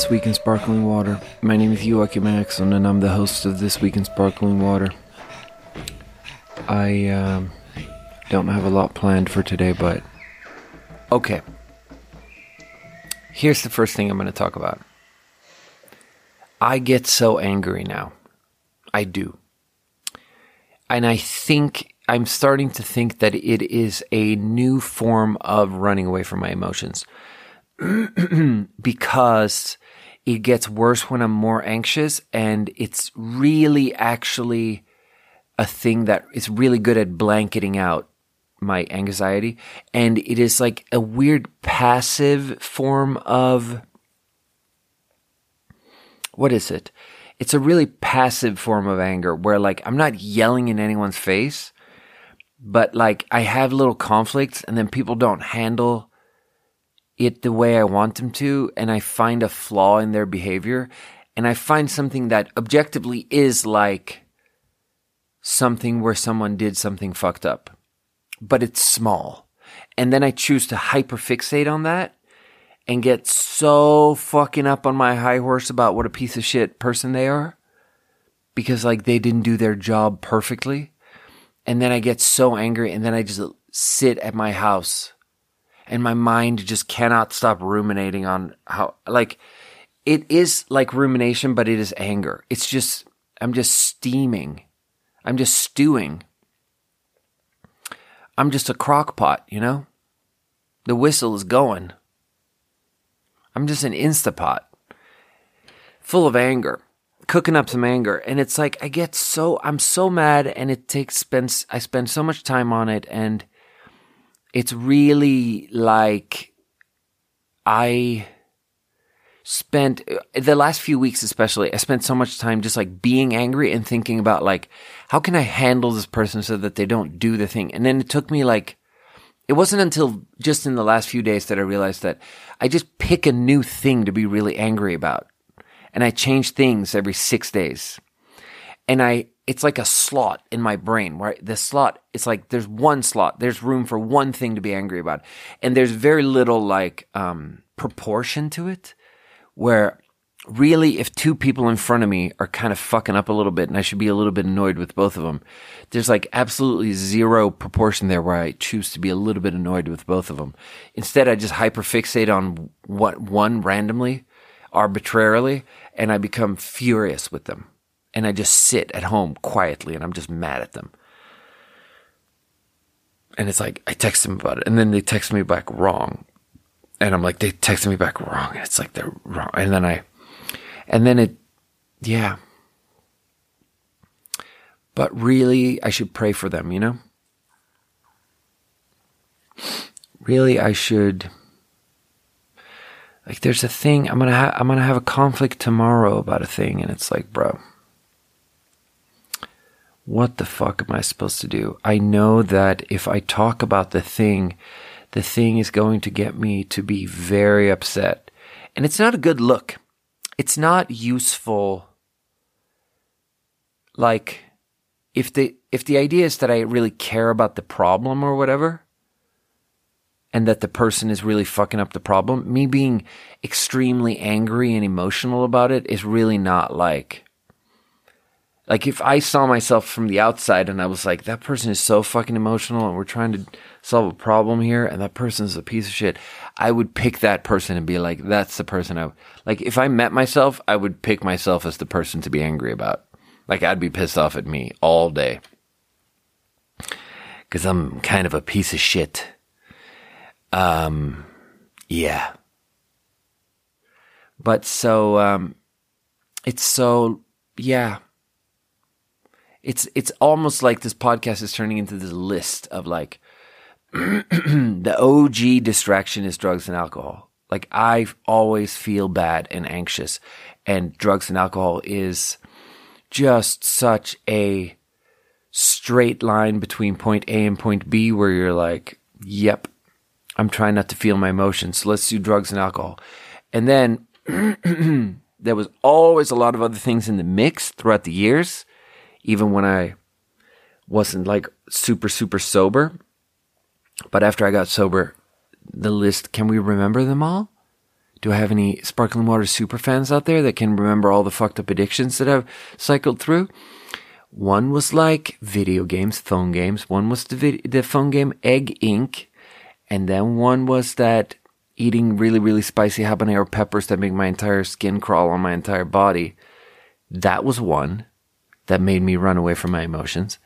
This Week in Sparkling Water. My name is Joachim Axon, and I'm the host of This Week in Sparkling Water. I um, don't have a lot planned for today, but okay. Here's the first thing I'm going to talk about. I get so angry now. I do. And I think I'm starting to think that it is a new form of running away from my emotions. because it gets worse when I'm more anxious and it's really actually a thing that is really good at blanketing out my anxiety and it is like a weird passive form of what is it? It's a really passive form of anger where like I'm not yelling in anyone's face, but like I have little conflicts and then people don't handle it the way I want them to, and I find a flaw in their behavior, and I find something that objectively is like something where someone did something fucked up, but it's small. And then I choose to hyperfixate on that and get so fucking up on my high horse about what a piece of shit person they are because like they didn't do their job perfectly. And then I get so angry and then I just sit at my house and my mind just cannot stop ruminating on how like it is like rumination but it is anger. It's just i'm just steaming. I'm just stewing. I'm just a crock pot you know? The whistle is going. I'm just an instapot full of anger cooking up some anger. And it's like i get so i'm so mad and it takes spends i spend so much time on it and it's really like I spent the last few weeks especially i spent so much time just like being angry and thinking about like how can i handle this person so that they don't do the thing? And then it took me like it wasn't until just in the last few days that i realized that i just pick a new thing to be really angry about. And i change things every six days. And i it's like a slot in my brain where the slot it's like there's one slot. There's room for one thing to be angry about. And there's very little like um, proportion to it where really if two people in front of me are kind of fucking up a little bit and i should be a little bit annoyed with both of them there's like absolutely zero proportion there where i choose to be a little bit annoyed with both of them instead i just hyperfixate on what one randomly arbitrarily and i become furious with them and I just sit at home quietly and I'm just mad at them. And it's like, I text them about it and then they text me back wrong. And I'm like, they texted me back wrong. And it's like, they're wrong. And then I, and then it, yeah. But really, I should pray for them, you know? Really, I should, like, there's a thing, I'm gonna, ha- I'm gonna have a conflict tomorrow about a thing. And it's like, bro, what the fuck am I supposed to do? I know that if I talk about the thing, the thing is going to get me to be very upset. And it's not a good look. It's not useful. Like, if the, if the idea is that I really care about the problem or whatever, and that the person is really fucking up the problem, me being extremely angry and emotional about it is really not like, like if I saw myself from the outside and I was like, that person is so fucking emotional and we're trying to solve a problem here and that person is a piece of shit, I would pick that person and be like, that's the person I, like if I met myself, I would pick myself as the person to be angry about. Like I'd be pissed off at me all day. Cause I'm kind of a piece of shit. Um, yeah. But so, um, it's so, yeah it's it's almost like this podcast is turning into this list of like the OG distraction is drugs and alcohol. Like I always feel bad and anxious, and drugs and alcohol is just such a straight line between point A and point B where you're like, yep, I'm trying not to feel my emotions. So let's do drugs and alcohol. And then there was always a lot of other things in the mix throughout the years even when I wasn't like super, super sober. But after I got sober, the list, can we remember them all? Do I have any sparkling water super fans out there that can remember all the fucked up addictions that I've cycled through? One was like video games, phone games. One was the vid- the phone game Egg Inc. And then one was that eating really, really spicy habanero peppers that make my entire skin crawl on my entire body. That was one that made me run away from my emotions.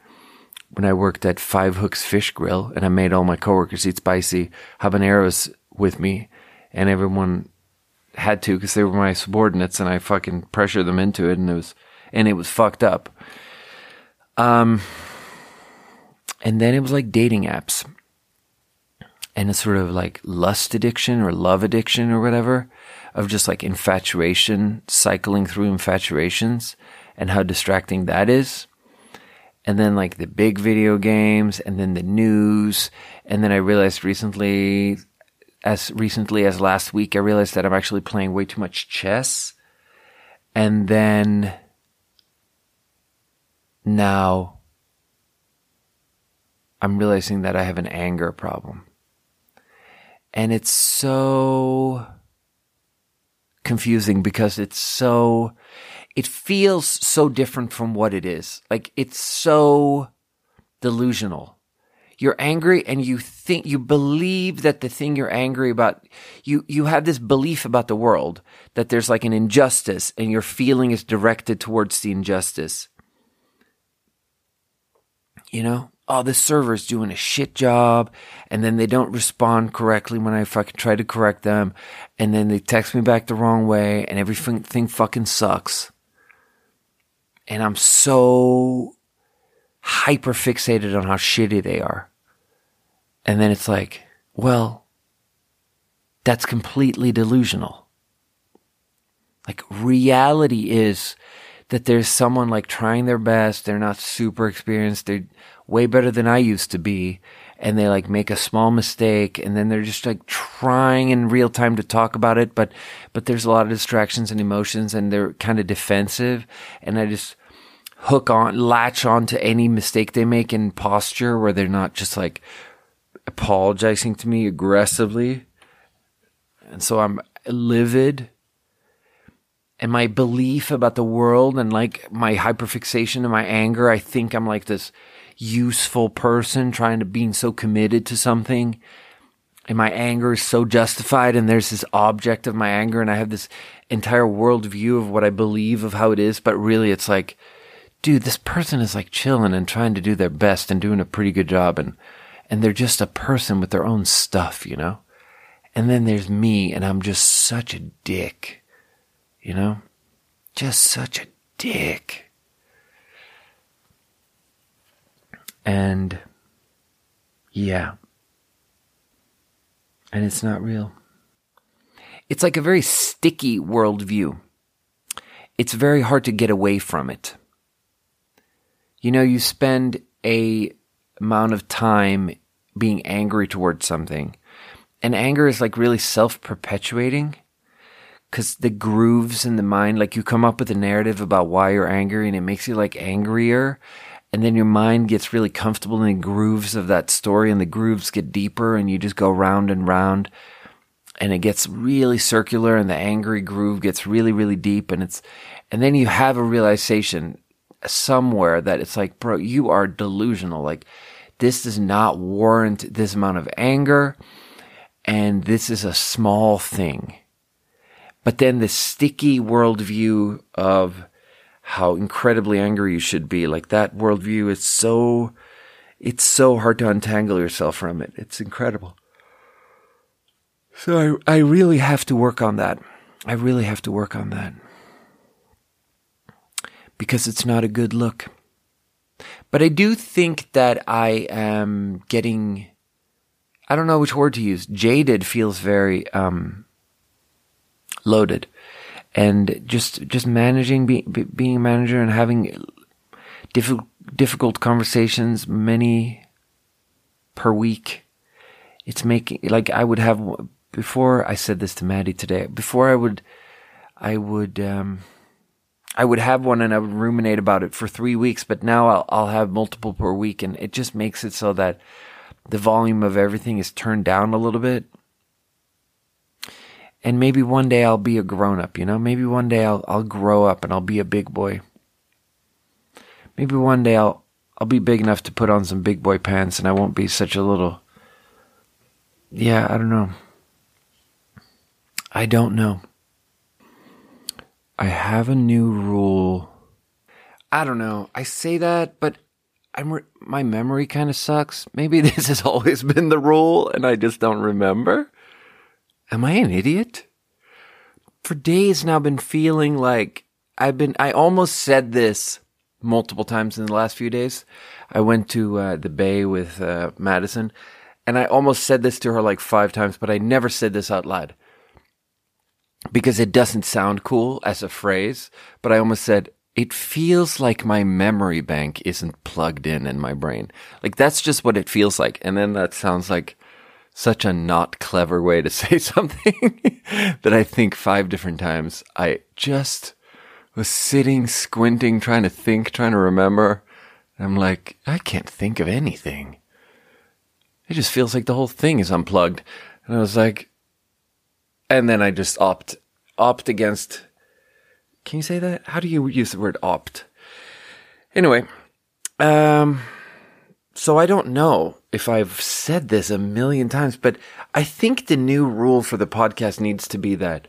When I worked at Five Hooks Fish Grill and I made all my coworkers eat spicy habaneros with me and everyone had to because they were my subordinates and I fucking pressured them into it and it was, and it was fucked up. Um, and then it was like dating apps and a sort of like lust addiction or love addiction or whatever of just like infatuation, cycling through infatuations and how distracting that is. And then like the big video games and then the news. And then I realized recently, as recently as last week, I realized that I'm actually playing way too much chess. And then now I'm realizing that I have an anger problem. And it's so confusing because it's so, it feels so different from what it is. Like it's so delusional. You're angry and you think, you believe that the thing you're angry about, you, you have this belief about the world that there's like an injustice and your feeling is directed towards the injustice. You know? oh, this server's doing a shit job. And then they don't respond correctly when I fucking try to correct them. And then they text me back the wrong way and everything fucking sucks. And I'm so hyper fixated on how shitty they are. And then it's like, well, that's completely delusional. Like reality is that there's someone like trying their best. They're not super experienced. They're way better than I used to be. And they like make a small mistake and then they're just like trying in real time to talk about it. But, but there's a lot of distractions and emotions and they're kind of defensive. And I just hook on, latch on to any mistake they make in posture where they're not just like apologizing to me aggressively. And so I'm livid and my belief about the world and like my hyperfixation and my anger, I think I'm like this useful person trying to being so committed to something. And my anger is so justified and there's this object of my anger and I have this entire worldview of what I believe of how it is, but really it's like, dude, this person is like chilling and trying to do their best and doing a pretty good job and and they're just a person with their own stuff, you know? And then there's me and I'm just such a dick. You know? Just such a dick. And yeah. And it's not real. It's like a very sticky worldview. It's very hard to get away from it. You know, you spend a amount of time being angry towards something. And anger is like really self perpetuating because the grooves in the mind, like you come up with a narrative about why you're angry and it makes you like angrier and then your mind gets really comfortable in the grooves of that story and the grooves get deeper and you just go round and round and it gets really circular and the angry groove gets really really deep and it's and then you have a realization somewhere that it's like bro you are delusional. Like this does not warrant this amount of anger and this is a small thing. But then the sticky worldview of how incredibly angry you should be. Like that worldview is so, it's so hard to untangle yourself from it. It's incredible. So I, I really have to work on that. I really have to work on that. Because it's not a good look. But I do think that I am getting, I don't know which word to use. Jaded feels very, um, loaded and just just managing be, be, being a manager and having difficult difficult conversations many per week it's making like i would have before i said this to maddie today before i would i would um i would have one and i would ruminate about it for three weeks but now i'll, I'll have multiple per week and it just makes it so that the volume of everything is turned down a little bit And maybe one day I'll be a grown up, you know? Maybe one day I'll I'll grow up and I'll be a big boy. Maybe one day I'll I'll be big enough to put on some big boy pants and I won't be such a little Yeah, I don't know. I don't know. I have a new rule. I don't know. I say that, but I'm re- my memory kind of sucks. Maybe this has always been the rule and I just don't remember. Am I an idiot? For days now, I've been feeling like I've been, I almost said this multiple times in the last few days. I went to uh, the Bay with uh, Madison and I almost said this to her like five times, but I never said this out loud because it doesn't sound cool as a phrase. But I almost said, it feels like my memory bank isn't plugged in in my brain. Like that's just what it feels like. And then that sounds like such a not clever way to say something that I think five different times. I just was sitting, squinting, trying to think, trying to remember. I'm like, I can't think of anything. It just feels like the whole thing is unplugged. And I was like, and then I just opt, opt against can you say that? How do you use the word opt? Anyway, um, so I don't know if I've said this a million times, but I think the new rule for the podcast needs to be that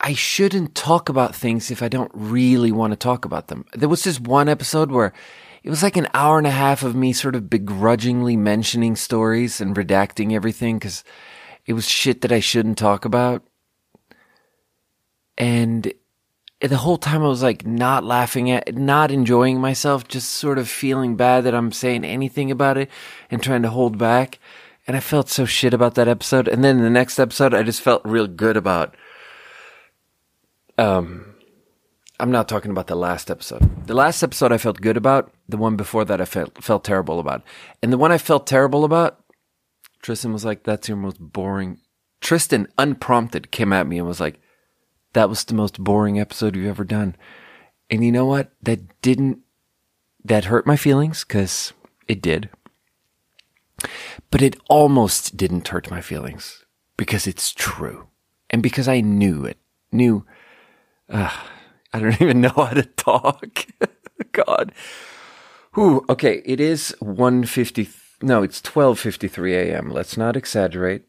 I shouldn't talk about things if I don't really want to talk about them. There was this one episode where it was like an hour and a half of me sort of begrudgingly mentioning stories and redacting everything because it was shit that I shouldn't talk about. And the whole time I was like not laughing at, not enjoying myself, just sort of feeling bad that I'm saying anything about it and trying to hold back. And I felt so shit about that episode. And then the next episode, I just felt real good about. Um, I'm not talking about the last episode. The last episode I felt good about. The one before that I felt felt terrible about. And the one I felt terrible about, Tristan was like, "That's your most boring." Tristan, unprompted, came at me and was like, that was the most boring episode you've ever done. And you know what? That didn't, that hurt my feelings because it did. But it almost didn't hurt my feelings because it's true. And because I knew it, knew, uh, I don't even know how to talk. God. Ooh, okay, it is 1.50, no, it's 12.53 a.m. Let's not exaggerate.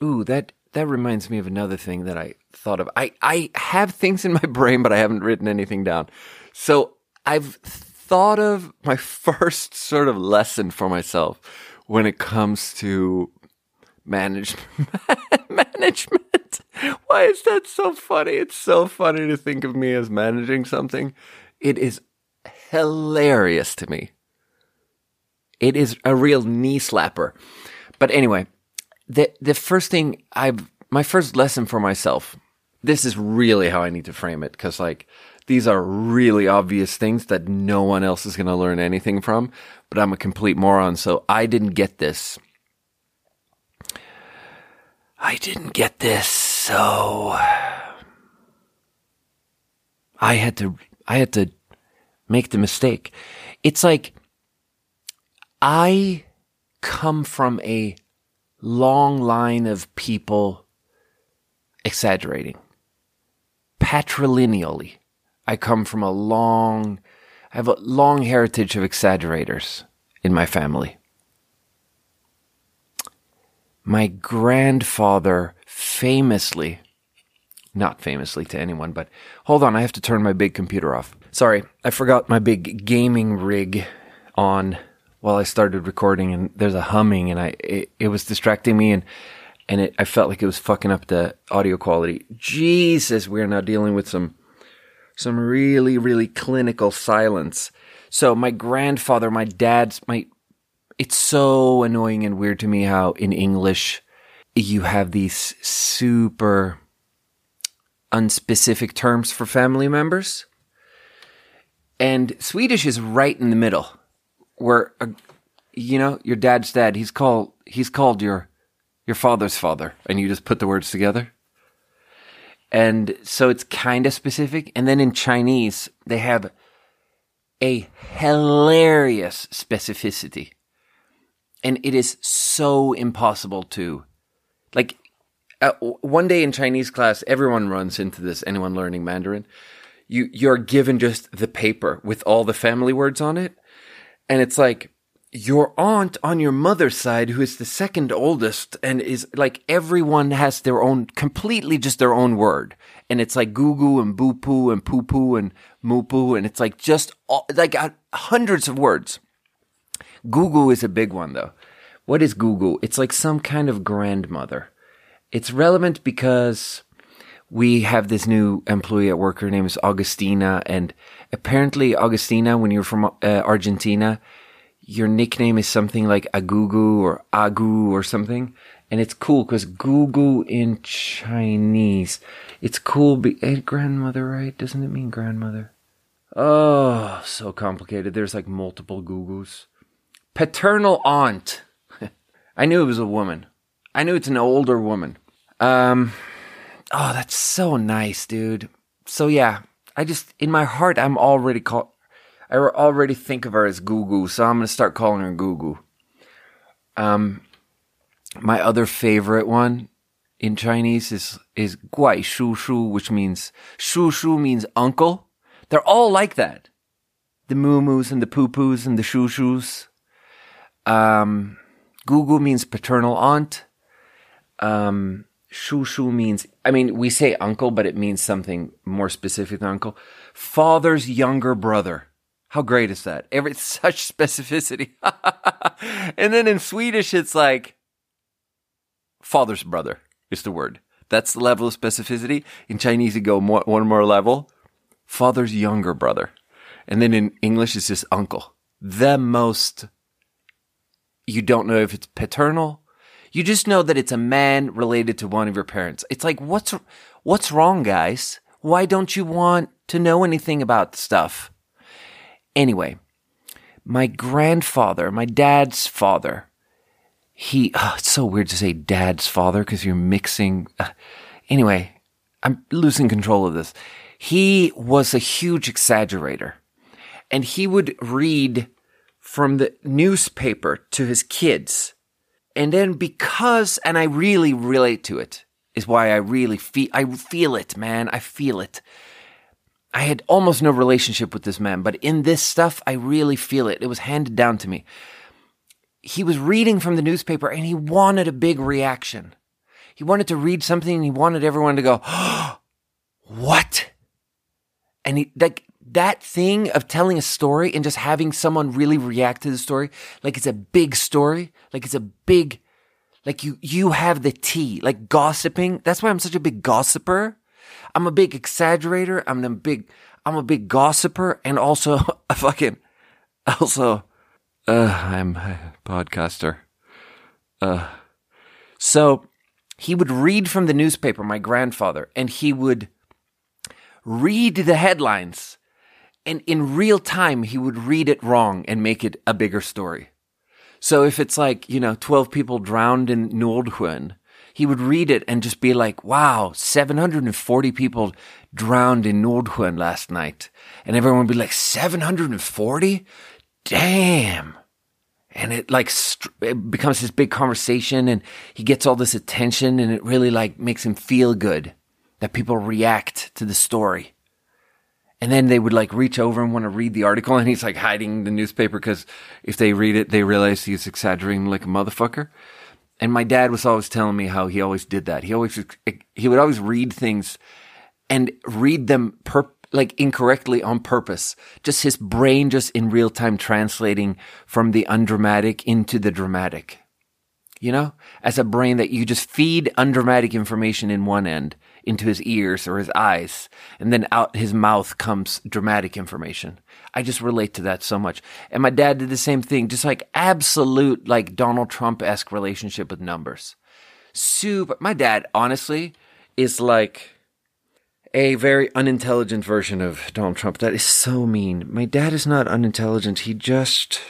Ooh, that that reminds me of another thing that I thought of. I, I have things in my brain, but I haven't written anything down. So I've thought of my first sort of lesson for myself when it comes to management. management. Why is that so funny? It's so funny to think of me as managing something. It is hilarious to me. It is a real knee slapper. But anyway, the the first thing I've my first lesson for myself. This is really how I need to frame it because like these are really obvious things that no one else is going to learn anything from, but I'm a complete moron, so I didn't get this. I didn't get this, so I had to I had to make the mistake. It's like I come from a long line of people exaggerating. Patrilineally, I come from a long, I have a long heritage of exaggerators in my family. My grandfather famously, not famously to anyone, but hold on, I have to turn my big computer off. Sorry, I forgot my big gaming rig on while I started recording, and there's a humming, and I it, it was distracting me, and and it, I felt like it was fucking up the audio quality. Jesus, we're now dealing with some some really really clinical silence. So my grandfather, my dad's, my it's so annoying and weird to me how in English you have these super unspecific terms for family members. And Swedish is right in the middle where uh, you know your dad's dad he's called he's called your your father's father and you just put the words together and so it's kind of specific and then in chinese they have a hilarious specificity and it is so impossible to like uh, one day in Chinese class, everyone runs into this. Anyone learning Mandarin, you you're given just the paper with all the family words on it, and it's like your aunt on your mother's side, who is the second oldest, and is like everyone has their own, completely just their own word, and it's like goo goo and boo poo and poo poo and moo poo, and it's like just all, like uh, hundreds of words. Goo goo is a big one though. What is goo goo? It's like some kind of grandmother. It's relevant because we have this new employee at work. Her name is Augustina, and apparently, Augustina, when you're from uh, Argentina, your nickname is something like Agugu or Agu or something. And it's cool because Gugu in Chinese, it's cool. Be- eh, grandmother, right? Doesn't it mean grandmother? Oh, so complicated. There's like multiple Gugus. Paternal aunt. I knew it was a woman. I knew it's an older woman. Um, oh, that's so nice, dude. So yeah, I just in my heart, I'm already call. I already think of her as Gugu, so I'm gonna start calling her Gugu. Um, my other favorite one in Chinese is is Guai Shu Shu, which means Shu Shu means uncle. They're all like that. The moo moos and the poo poos and the shoo shoos. Um, Gugu means paternal aunt. Um, Shu Shu means, I mean, we say uncle, but it means something more specific than uncle. Father's younger brother. How great is that? Every such specificity. and then in Swedish, it's like father's brother is the word. That's the level of specificity. In Chinese, you go more, one more level. Father's younger brother. And then in English, it's just uncle. The most, you don't know if it's paternal. You just know that it's a man related to one of your parents. It's like, what's, what's wrong, guys? Why don't you want to know anything about stuff? Anyway, my grandfather, my dad's father, he, oh, it's so weird to say dad's father because you're mixing. Uh, anyway, I'm losing control of this. He was a huge exaggerator and he would read from the newspaper to his kids. And then because, and I really relate to it, is why I really feel, I feel it, man. I feel it. I had almost no relationship with this man, but in this stuff, I really feel it. It was handed down to me. He was reading from the newspaper and he wanted a big reaction. He wanted to read something and he wanted everyone to go, oh, what? And he, like, that thing of telling a story and just having someone really react to the story, like it's a big story, like it's a big, like you, you have the tea, like gossiping. That's why I'm such a big gossiper I'm a big exaggerator. I'm a big, I'm a big gossiper and also a fucking, also, uh, I'm a podcaster. Uh, so he would read from the newspaper, my grandfather, and he would read the headlines. And in real time, he would read it wrong and make it a bigger story. So if it's like, you know, 12 people drowned in Nordhuen, he would read it and just be like, wow, 740 people drowned in Nordhuen last night. And everyone would be like, 740? Damn. And it like, it becomes this big conversation and he gets all this attention and it really like makes him feel good that people react to the story. And then they would like reach over and want to read the article and he's like hiding the newspaper because if they read it, they realize he's exaggerating like a motherfucker. And my dad was always telling me how he always did that. He always, he would always read things and read them per, like incorrectly on purpose. Just his brain just in real time translating from the undramatic into the dramatic. You know, as a brain that you just feed undramatic information in one end into his ears or his eyes, and then out his mouth comes dramatic information. I just relate to that so much. And my dad did the same thing, just like absolute, like Donald Trump esque relationship with numbers. Super. My dad, honestly, is like a very unintelligent version of Donald Trump. That is so mean. My dad is not unintelligent. He just,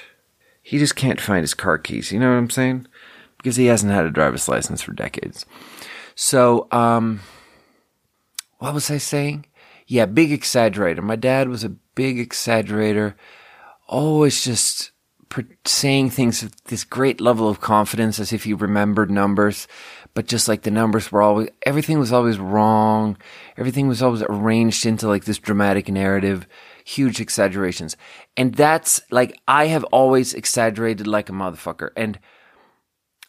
he just can't find his car keys. You know what I'm saying? Because he hasn't had a driver's license for decades. So, um, what was I saying? Yeah, big exaggerator. My dad was a big exaggerator, always just saying things with this great level of confidence as if he remembered numbers. but just like the numbers were always, everything was always wrong. Everything was always arranged into like this dramatic narrative, huge exaggerations. And that's like, I have always exaggerated like a motherfucker. And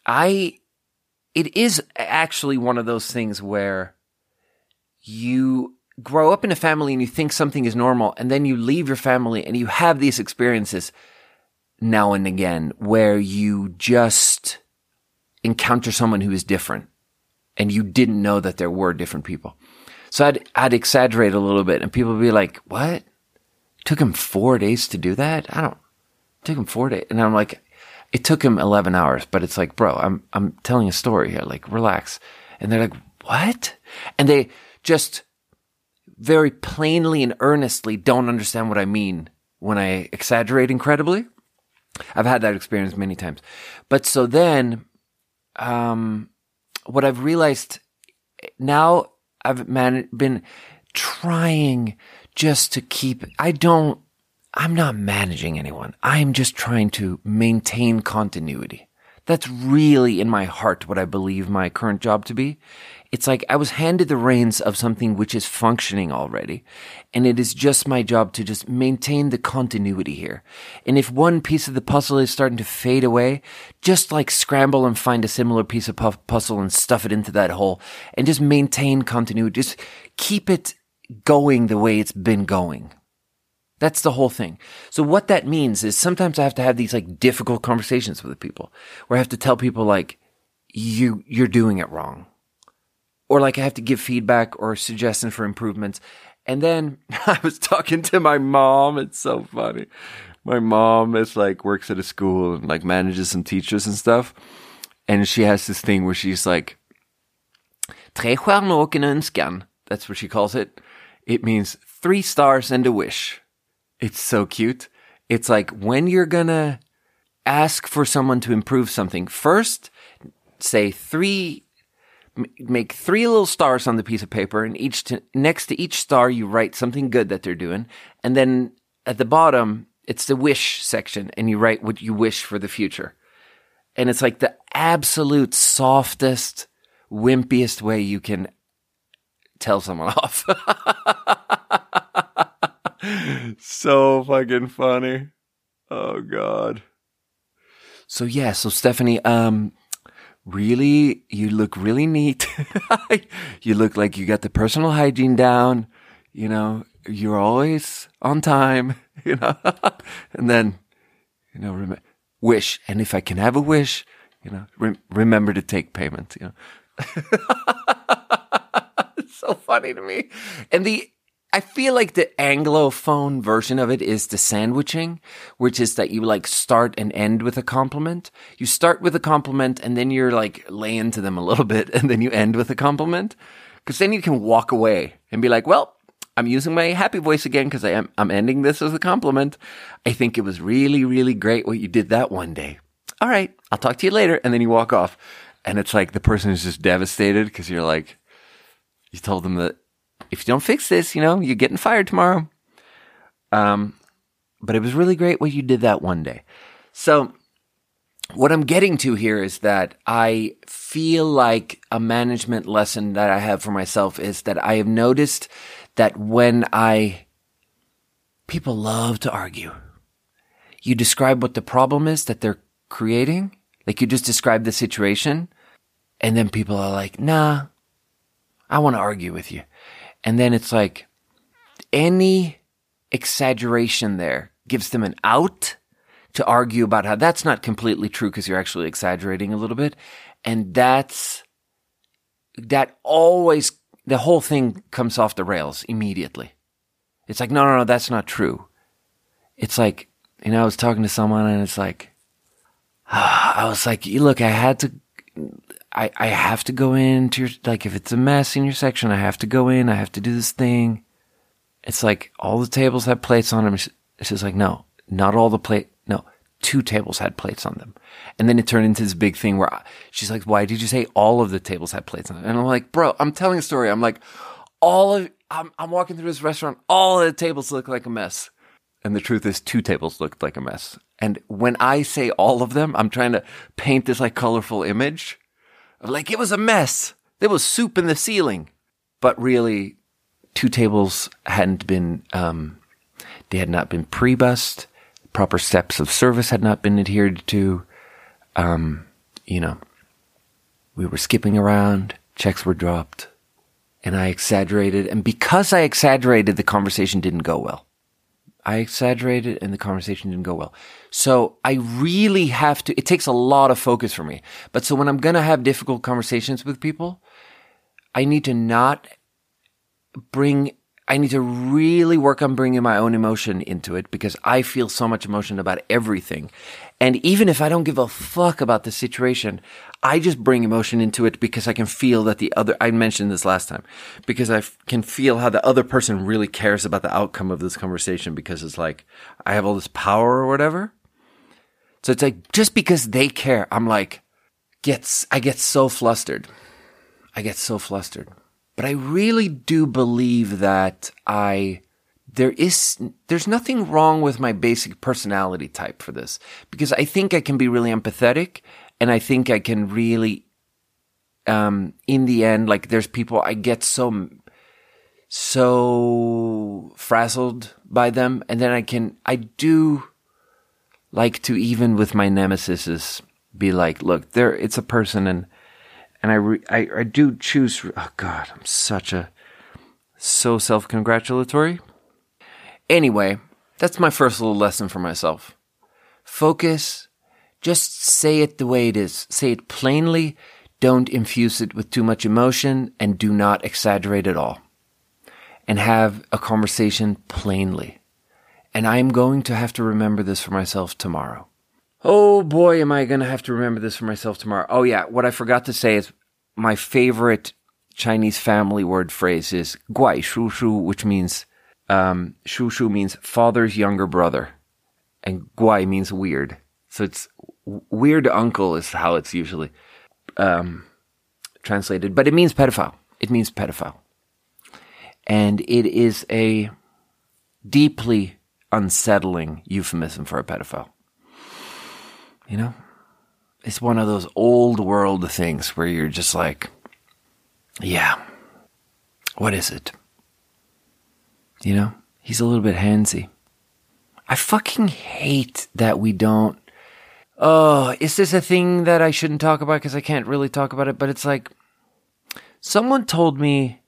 I, it is actually one of those things where you grow up in a family and you think something is normal and then you leave your family and you have these experiences now and again where you just encounter someone who is different and you didn't know that there were different people. So I'd, I'd exaggerate a little bit and people would be like, what? It took him four days to do that? I don't, took him four days. And I'm like, it took him 11 hours, but it's like, bro, I'm, I'm telling a story here. Like, relax. And they're like, what? And they just very plainly and earnestly don't understand what I mean when I exaggerate incredibly. I've had that experience many times. But so then, um, what I've realized now I've man- been trying just to keep, I don't, I'm not managing anyone. I'm just trying to maintain continuity. That's really in my heart what I believe my current job to be. It's like I was handed the reins of something which is functioning already. And it is just my job to just maintain the continuity here. And if one piece of the puzzle is starting to fade away, just like scramble and find a similar piece of puzzle and stuff it into that hole and just maintain continuity. Just keep it going the way it's been going. That's the whole thing. So what that means is sometimes I have to have these like difficult conversations with people where I have to tell people like, you, you're doing it wrong or like I have to give feedback or suggestions for improvements. And then I was talking to my mom. It's so funny. My mom is like works at a school and like manages some teachers and stuff. And she has this thing where she's like, och en. That's what she calls it. It means three stars and a wish. It's so cute. It's like when you're gonna ask for someone to improve something, first say three make three little stars on the piece of paper and each to, next to each star you write something good that they're doing. And then at the bottom it's the wish section and you write what you wish for the future. And it's like the absolute softest wimpiest way you can tell someone off. So fucking funny. Oh god. So yeah so stephanie um really, you look really neat. you look like you got the personal hygiene down. You know, you're always on time, you know, and then, you know, rem- wish. And if I can have a wish, you know, re- remember to take payment, you know. so funny to me. And the, I feel like the Anglophone version of it is the sandwiching, which is that you like start and end with a compliment. You start with a compliment and then you're like laying to them a little bit and then you end with a compliment. Cause then you can walk away and be like, well, I'm using my happy voice again because I am, I'm ending this as a compliment. I think it was really, really great what you did that one day. All right. I'll talk to you later. And then you walk off and it's like the person is just devastated because you're like, you told them that if you don't fix this, you know, you're getting fired tomorrow. Um, but it was really great what you did that one day. So what I'm getting to here is that I feel like a management lesson that I have for myself is that I have noticed that when I, people love to argue. You describe what the problem is that they're creating. Like you just describe the situation and then people are like, nah, I want to argue with you. And then it's like any exaggeration there gives them an out to argue about how that's not completely true because you're actually exaggerating a little bit. And that's, that always, the whole thing comes off the rails immediately. It's like, no, no, no, that's not true. It's like, you know, I was talking to someone and it's like, I was like, look, I had to, I, I have to go into your, like, if it's a mess in your section, I have to go in, I have to do this thing. It's like all the tables have plates on them. It's just like, no, not all the plate. No, two tables had plates on them. And then it turned into this big thing where I, she's like, why did you say all of the tables had plates on them? And I'm like, bro, I'm telling a story. I'm like, all of, I'm, I'm walking through this restaurant. All of the tables look like a mess. And the truth is two tables looked like a mess. And when I say all of them, I'm trying to paint this like colorful image Like it was a mess. There was soup in the ceiling. But really, two tables hadn't been, um, they had not been pre-bussed. Proper steps of service had not been adhered to. Um, you know, we were skipping around. Checks were dropped. And I exaggerated. And because I exaggerated, the conversation didn't go well. I exaggerated and the conversation didn't go well. So I really have to, it takes a lot of focus for me. But so when I'm going to have difficult conversations with people, I need to not bring, I need to really work on bringing my own emotion into it because I feel so much emotion about everything. And even if I don't give a fuck about the situation, I just bring emotion into it because I can feel that the other, I mentioned this last time, because I f- can feel how the other person really cares about the outcome of this conversation because it's like, I have all this power or whatever. So it's like, just because they care, I'm like, gets, I get so flustered. I get so flustered. But I really do believe that I, there is there's nothing wrong with my basic personality type for this. Because I think I can be really empathetic and I think I can really um in the end like there's people I get so so frazzled by them and then I can I do like to even with my nemesis be like look there it's a person and and I re, I, I do choose oh god I'm such a so self-congratulatory Anyway, that's my first little lesson for myself. Focus. Just say it the way it is. Say it plainly. Don't infuse it with too much emotion and do not exaggerate at all. And have a conversation plainly. And I am going to have to remember this for myself tomorrow. Oh boy, am I going to have to remember this for myself tomorrow. Oh yeah, what I forgot to say is my favorite Chinese family word phrase is guai shu shu, which means um, Shu Shu means father's younger brother, and Guai means weird. So it's weird uncle is how it's usually um, translated, but it means pedophile. It means pedophile, and it is a deeply unsettling euphemism for a pedophile. You know, it's one of those old world things where you're just like, yeah, what is it? You know, he's a little bit handsy. I fucking hate that we don't. Oh, is this a thing that I shouldn't talk about because I can't really talk about it? But it's like, someone told me,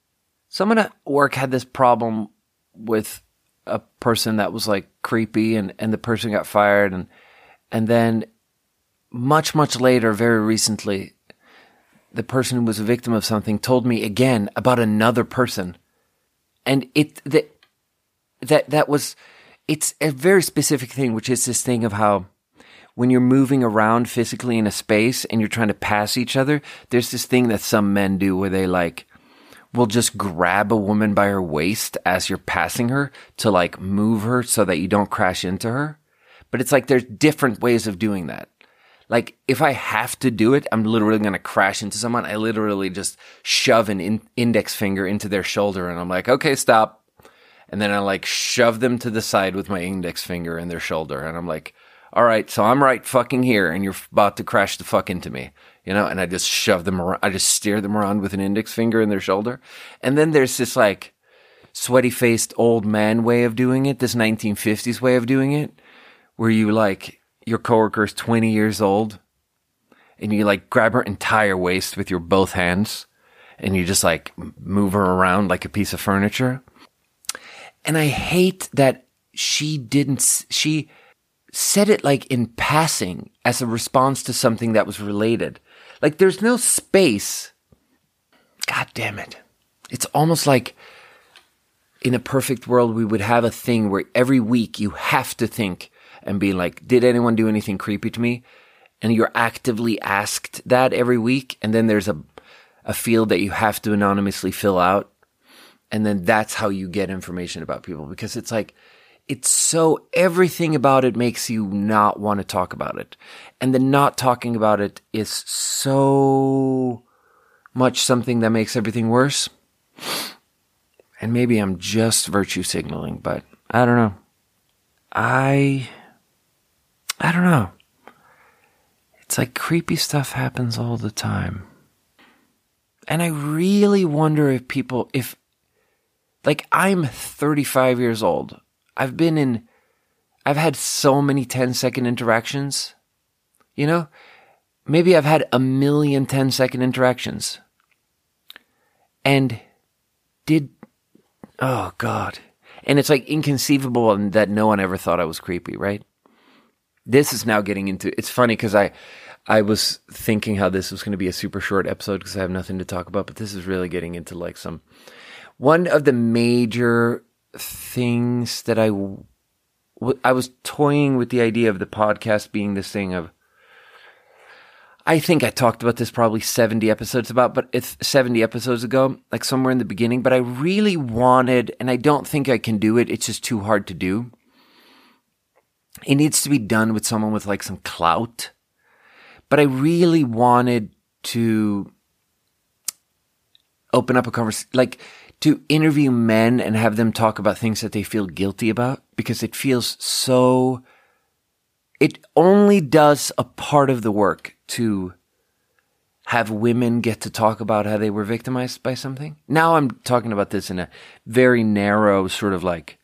someone at work had this problem with a person that was like creepy and, and the person got fired and, and then much, much later, very recently, the person who was a victim of something told me again about another person. And it, the, that that was it's a very specific thing, which is this thing of how when you're moving around physically in a space and you're trying to pass each other, there's this thing that some men do where they like will just grab a woman by her waist as you're passing her to like move her so that you don't crash into her. But it's like there's different ways of doing that. Like if I have to do it, I'm literally going to crash into someone. I literally just shove an in- index finger into their shoulder and I'm like, okay, stop and then I like shove them to the side with my index finger in their shoulder, and I'm like, "All right, so I'm right fucking here, and you're about to crash the fuck into me." You know, and I just shove them around. I just steer them around with an index finger in their shoulder, and then there's this like sweaty faced old man way of doing it, this 1950s way of doing it, where you like your coworker is 20 years old, and you like grab her entire waist with your both hands, and you just like move her around like a piece of furniture and I hate that she didn't, she said it like in passing as a response to something that was related. Like there's no space. God damn it. It's almost like in a perfect world, we would have a thing where every week you have to think and be like, did anyone do anything creepy to me? And you're actively asked that every week. And then there's a, a field that you have to anonymously fill out and then that's how you get information about people because it's like, it's so everything about it makes you not want to talk about it. And the not talking about it is so much something that makes everything worse. And maybe I'm just virtue signaling, but I don't know. I, I don't know. It's like creepy stuff happens all the time. And I really wonder if people, if, like, I'm 35 years old. I've been in, I've had so many 10 second interactions. You know, maybe I've had a million 10 second interactions. And did, oh God. And it's like inconceivable that no one ever thought I was creepy, right? This is now getting into, it's funny because I, I was thinking how this was going to be a super short episode because I have nothing to talk about, but this is really getting into like some, one of the major things that I, I was toying with the idea of the podcast being this thing of, I think I talked about this probably 70 episodes about, but it's 70 episodes ago, like somewhere in the beginning, but I really wanted, and I don't think I can do it. It's just too hard to do. It needs to be done with someone with like some clout. But I really wanted to open up a conversation, like to interview men and have them talk about things that they feel guilty about because it feels so it only does a part of the work to have women get to talk about how they were victimized by something. Now I'm talking about this in a very narrow sort of like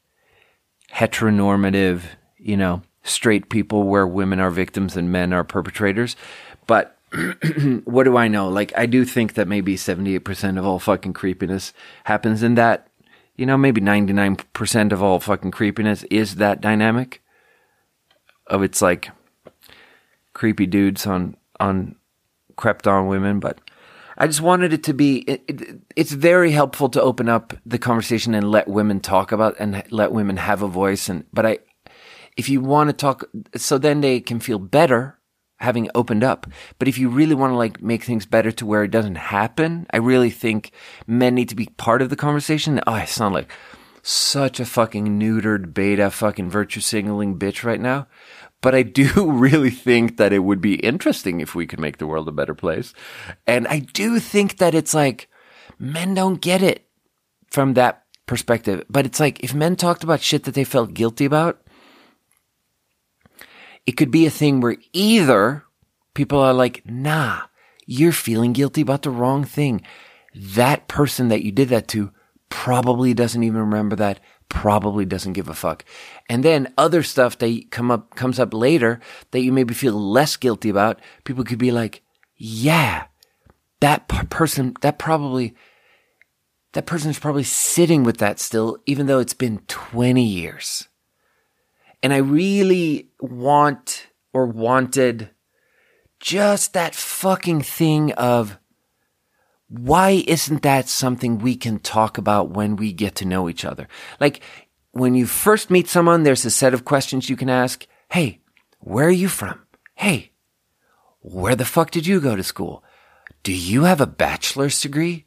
heteronormative, you know, straight people where women are victims and men are perpetrators. But what do I know? Like, I do think that maybe 78% of all fucking creepiness happens in that. You know, maybe 99% of all fucking creepiness is that dynamic of it's like creepy dudes on on crept on women, but I just wanted it to be. It, it, it's very helpful to open up the conversation and let women talk about and let women have a voice. And but I, if you want to talk, so then they can feel better having opened up. But if you really want to like make things better to where it doesn't happen, I really think men need to be part of the conversation. Oh, I sound like such a fucking neutered beta fucking virtue signaling bitch right now. But I do really think that it would be interesting if we could make the world a better place. And I do think that it's like men don't get it from that perspective. But it's like if men talked about shit that they felt guilty about, it could be a thing where either people are like, nah, you're feeling guilty about the wrong thing. That person that you did that to probably doesn't even remember that, probably doesn't give a fuck. And then other stuff that come up comes up later that you maybe feel less guilty about. People could be like, yeah, that p- person, that probably, that person's probably sitting with that still, even though it's been 20 years. And I really want or wanted just that fucking thing of why isn't that something we can talk about when we get to know each other? Like when you first meet someone, there's a set of questions you can ask. Hey, where are you from? Hey, where the fuck did you go to school? Do you have a bachelor's degree?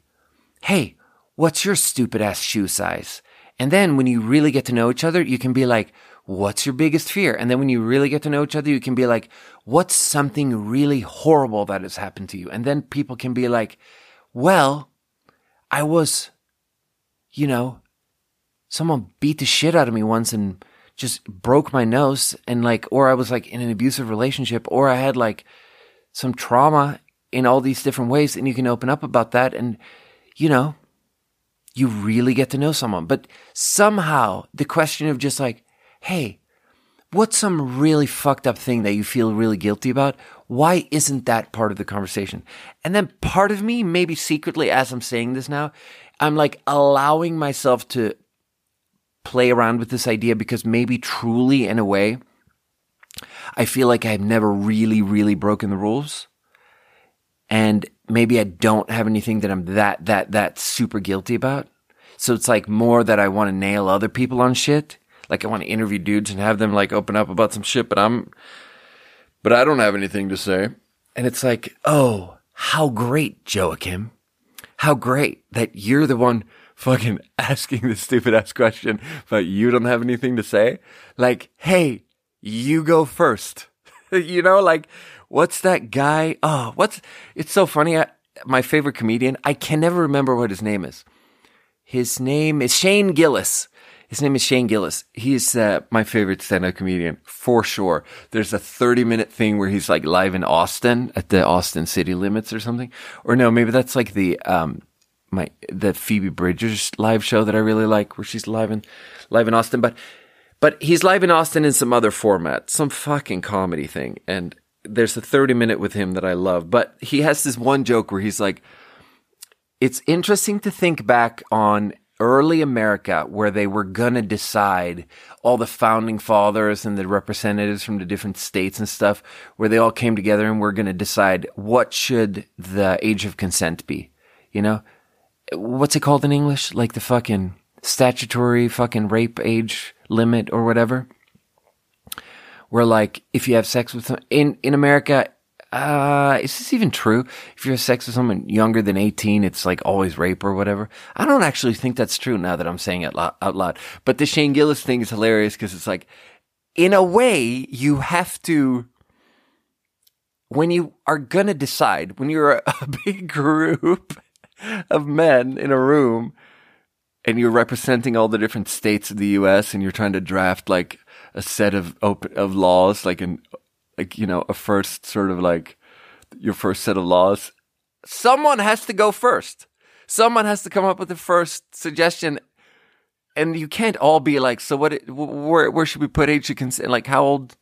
Hey, what's your stupid ass shoe size? And then when you really get to know each other, you can be like, what's your biggest fear? And then when you really get to know each other, you can be like, what's something really horrible that has happened to you? And then people can be like, well, I was, you know, someone beat the shit out of me once and just broke my nose and like, or I was like in an abusive relationship or I had like some trauma in all these different ways and you can open up about that and, you know, you really get to know someone. But somehow the question of just like, hey, what's some really fucked up thing that you feel really guilty about? Why isn't that part of the conversation? And then part of me, maybe secretly, as I'm saying this now, I'm like allowing myself to play around with this idea because maybe truly, in a way, I feel like I've never really, really broken the rules. And maybe I don't have anything that I'm that, that, that super guilty about. So it's like more that I want to nail other people on shit. Like I want to interview dudes and have them like open up about some shit, but I'm but I don't have anything to say. And it's like, oh, how great, Joachim. How great that you're the one fucking asking the stupid ass question, but you don't have anything to say. Like, hey, you go first. you know, like, what's that guy? Oh, what's, it's so funny. I, my favorite comedian, I can never remember what his name is. His name is Shane Gillis His name is Shane Gillis. He's uh, my favorite stand-up comedian for sure. There's a 30 minute thing where he's like live in Austin at the Austin city limits or something. Or no, maybe that's like the, um, my, the Phoebe Bridgers live show that I really like where she's live in, live in Austin. But, but he's live in Austin in some other format, some fucking comedy thing. And there's a 30 minute with him that I love. But he has this one joke where he's like, it's interesting to think back on early America where they were going to decide all the founding fathers and the representatives from the different states and stuff where they all came together and were going to decide what should the age of consent be. You know, what's it called in English? Like the fucking statutory fucking rape age limit or whatever. Where like if you have sex with in in America uh, is this even true? If you have sex with someone younger than 18, it's like always rape or whatever. I don't actually think that's true now that I'm saying it out loud. But the Shane Gillis thing is hilarious because it's like, in a way, you have to, when you are going to decide, when you're a, a big group of men in a room and you're representing all the different states of the US and you're trying to draft like a set of open, of laws, like an like you know a first sort of like your first set of laws. Someone has to go first. Someone has to come up with the first suggestion. And you can't all be like so what where where should we put age of consent like how old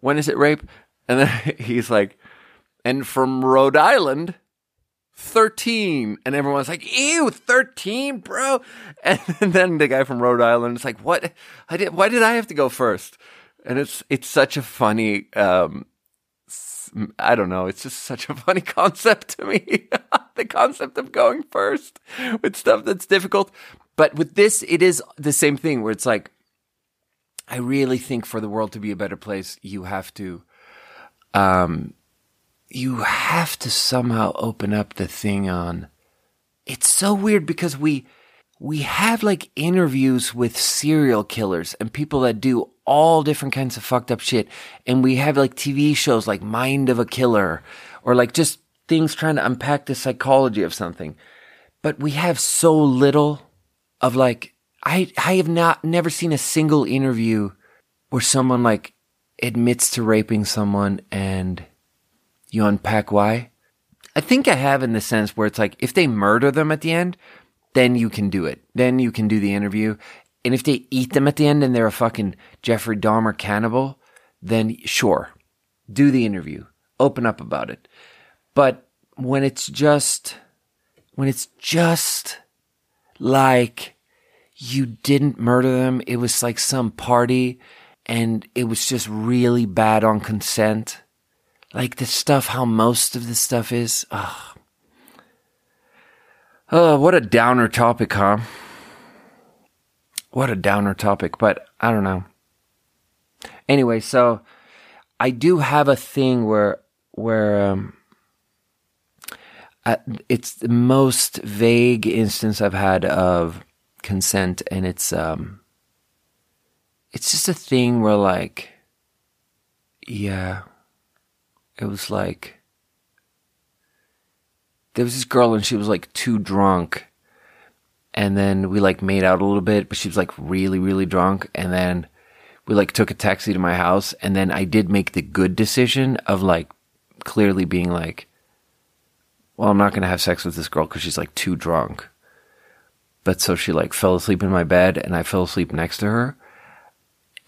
when is it rape? And then he's like and from Rhode Island 13 and everyone's like ew 13 bro. And then the guy from Rhode Island is like what? I did why did I have to go first and it's it's such a funny um I don't know, it's just such a funny concept to me. the concept of going first with stuff that's difficult. But with this, it is the same thing where it's like, I really think for the world to be a better place, you have to, um, you have to somehow open up the thing on. It's so weird because we, we have like interviews with serial killers and people that do all different kinds of fucked up shit. And we have like TV shows like Mind of a Killer or like just things trying to unpack the psychology of something. But we have so little of like, I, I have not, never seen a single interview where someone like admits to raping someone and you unpack why. I think I have in the sense where it's like, if they murder them at the end, then you can do it. Then you can do the interview and if they eat them at the end and they're a fucking Jeffrey Dahmer cannibal, then sure, do the interview, open up about it. But when it's just, when it's just like you didn't murder them, it was like some party and it was just really bad on consent. Like the stuff, how most of the stuff is. Oh, oh what a downer topic, huh? What a downer topic, but I don't know. Anyway, so I do have a thing where where um, it's the most vague instance I've had of consent, and it's um, it's just a thing where like, yeah, it was like there was this girl and she was like too drunk and then we like made out a little bit, but she was like really, really drunk. And then we like took a taxi to my house. And then I did make the good decision of like clearly being like, well, I'm not going to have sex with this girl because she's like too drunk. But so she like fell asleep in my bed and I fell asleep next to her.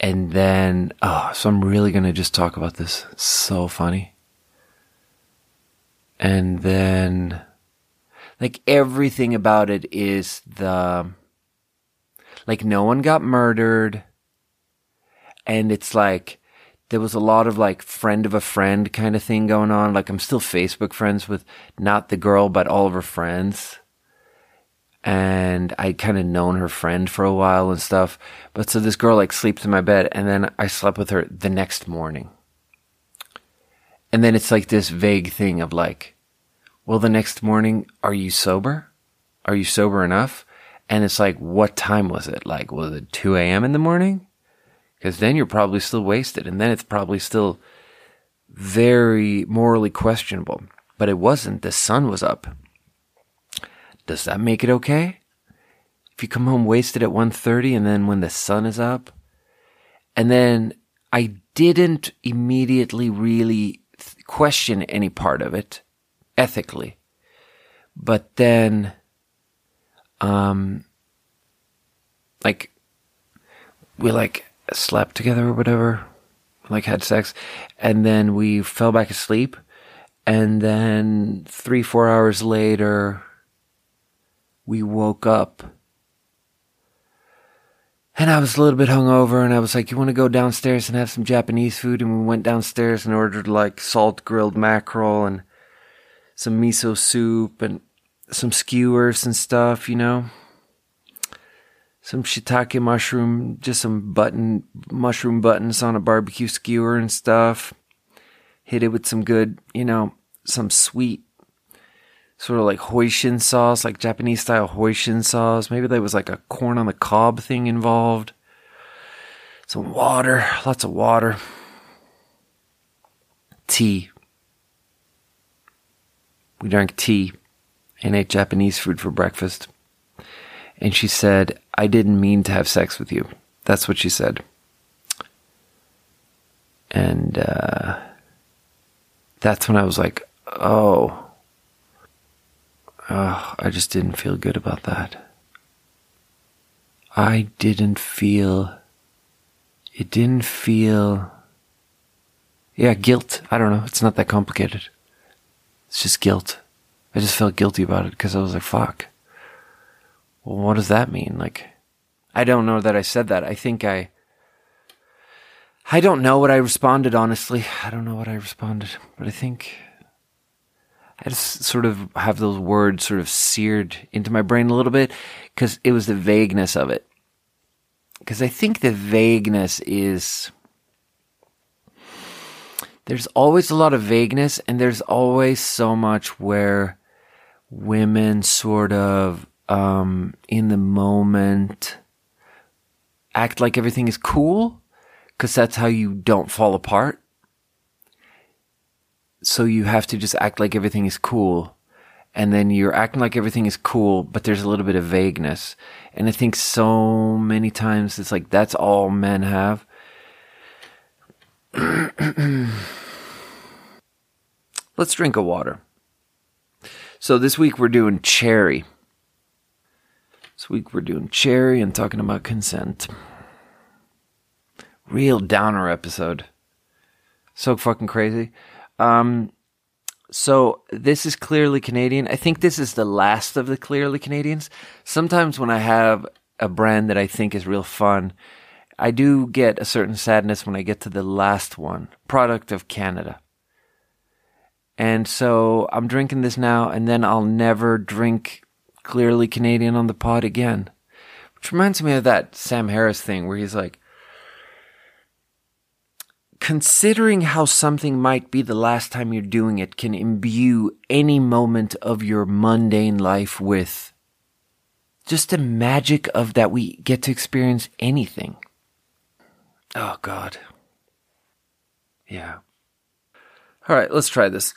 And then, oh, so I'm really going to just talk about this. So funny. And then like everything about it is the like no one got murdered. And it's like there was a lot of like friend of a friend kind of thing going on. Like i'm still facebook friends with not the girl but all of her friends. And i kind of known her friend for a while and stuff. But so this girl like sleeps in my bed and then i slept with her the next morning. And then it's like this vague thing of like well, the next morning, are you sober? Are you sober enough? And it's like, what time was it? Like, was it 2 a.m. in the morning? Because then you're probably still wasted. And then it's probably still very morally questionable. But it wasn't. The sun was up. Does that make it okay? if you come home wasted at 1.30 and then when the sun is up and then i didn't immediately really th- question any part of it ethically but then um like we like slept together or whatever like had sex and then we fell back asleep and then three four hours later we woke up and I was a little bit hungover, and I was like, "You want to go downstairs and have some Japanese food?" And we went downstairs and ordered like salt grilled mackerel and some miso soup and some skewers and stuff, you know. Some shiitake mushroom, just some button mushroom buttons on a barbecue skewer and stuff. Hit it with some good, you know, some sweet sort of like hoisin sauce, like Japanese style hoisin sauce. Maybe there was like a corn on the cob thing involved. Some water, lots of water. Tea. We drank tea and ate Japanese food for breakfast. And she said, I didn't mean to have sex with you. That's what she said. And uh, that's when I was like, oh Oh, I just didn't feel good about that. I didn't feel. It didn't feel. Yeah, guilt. I don't know. It's not that complicated. It's just guilt. I just felt guilty about it because I was like, fuck. Well, what does that mean? Like, I don't know that I said that. I think I. I don't know what I responded, honestly. I don't know what I responded, but I think I just sort of have those words sort of seared into my brain a little bit because it was the vagueness of it. Because I think the vagueness is. There's always a lot of vagueness, and there's always so much where women sort of, um, in the moment, act like everything is cool because that's how you don't fall apart. So you have to just act like everything is cool and then you're acting like everything is cool but there's a little bit of vagueness. And i think so many times it's like that's all men have let's drink a water. So this week we're doing cherry. This week we're doing cherry and talking about consent. Real downer episode. So fucking crazy. Um, so this is clearly Canadian. I think this is the last of the clearly Canadians. Sometimes when I have a brand that I think is real fun, I do get a certain sadness when I get to the last one, product of Canada. And so I'm drinking this now, and then I'll never drink clearly Canadian on the pod again. Which reminds me of that Sam Harris thing where he's like, considering how something might be the last time you're doing it can imbue any moment of your mundane life with just the magic of that we get to experience anything. Oh, God. Yeah. All right, let's try this.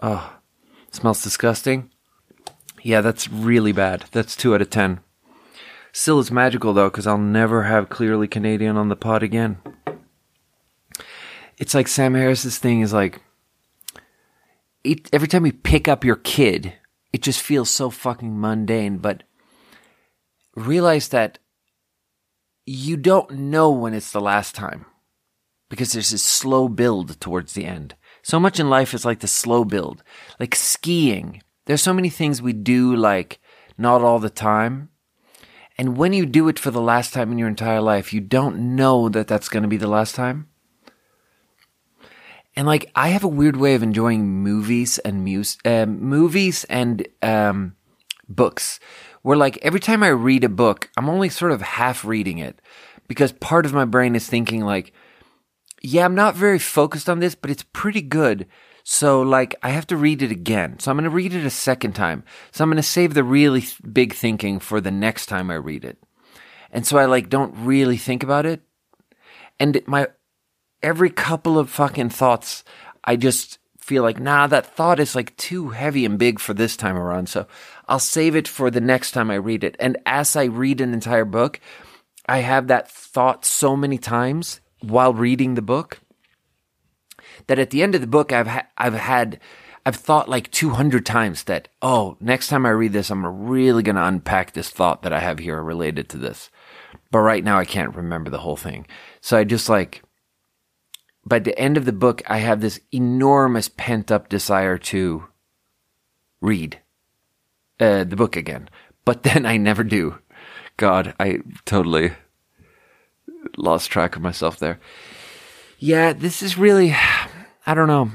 Oh, smells disgusting. Yeah, that's really bad. That's two out of ten. Still, it's magical though, because I'll never have clearly Canadian on the pod again. It's like Sam Harris's thing is like, it, every time you pick up your kid, it just feels so fucking mundane. But realize that you don't know when it's the last time because there's this slow build towards the end. So much in life is like the slow build, like skiing. There's so many things we do like not all the time and when you do it for the last time in your entire life, you don't know that that's going to be the last time. And like, I have a weird way of enjoying movies and mus- uh, movies and um, books, where like every time I read a book, I'm only sort of half reading it because part of my brain is thinking like, yeah, I'm not very focused on this, but it's pretty good. So like I have to read it again. So I'm going to read it a second time. So I'm going to save the really th- big thinking for the next time I read it. And so I like don't really think about it. And my every couple of fucking thoughts I just feel like, nah, that thought is like too heavy and big for this time around. So I'll save it for the next time I read it. And as I read an entire book, I have that thought so many times while reading the book that at the end of the book, I've ha- I've had I've thought like 200 times that oh, next time I read this, I'm really going to unpack this thought that I have here related to this. But right now, I can't remember the whole thing. So I just like by the end of the book, I have this enormous pent up desire to read uh, the book again. But then I never do. God, I totally lost track of myself there. Yeah, this is really, I don't know.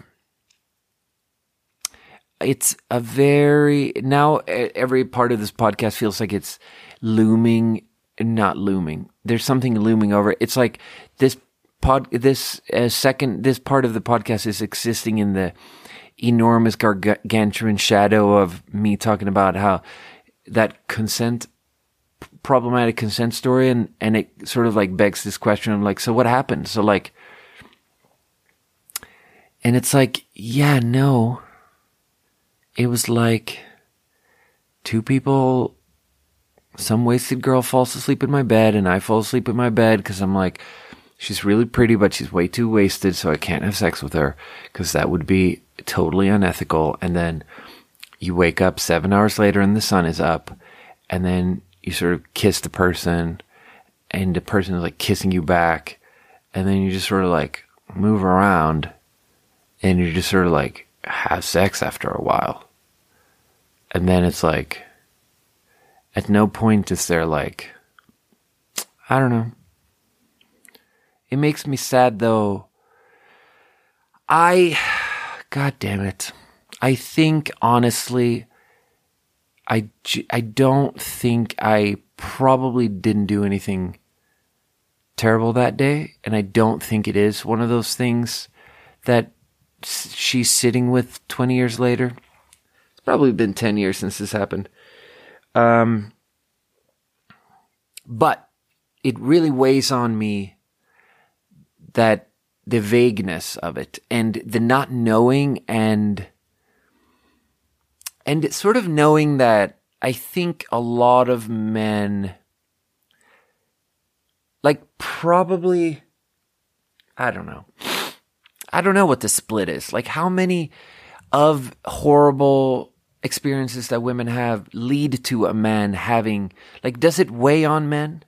It's a very, now every part of this podcast feels like it's looming, not looming. There's something looming over it. It's like this pod, this uh, second, this part of the podcast is existing in the enormous gargantuan shadow of me talking about how that consent problematic consent story and and it sort of like begs this question of like so what happened? So like and it's like yeah no. It was like two people some wasted girl falls asleep in my bed and I fall asleep in my bed because I'm like she's really pretty but she's way too wasted so I can't have sex with her because that would be totally unethical and then you wake up 7 hours later and the sun is up and then you sort of kiss the person and the person is like kissing you back and then you just sort of like move around and you just sort of like have sex after a while. And then it's like at no point is there like I don't know. It makes me sad though. I god damn it. I think honestly I, I don't think I probably didn't do anything terrible that day. And I don't think it is one of those things that she's sitting with 20 years later. It's probably been 10 years since this happened. Um, but it really weighs on me that the vagueness of it and the not knowing and and sort of knowing that I think a lot of men, like probably, I don't know. I don't know what the split is. Like how many of horrible experiences that women have lead to a man having, like, does it weigh on men?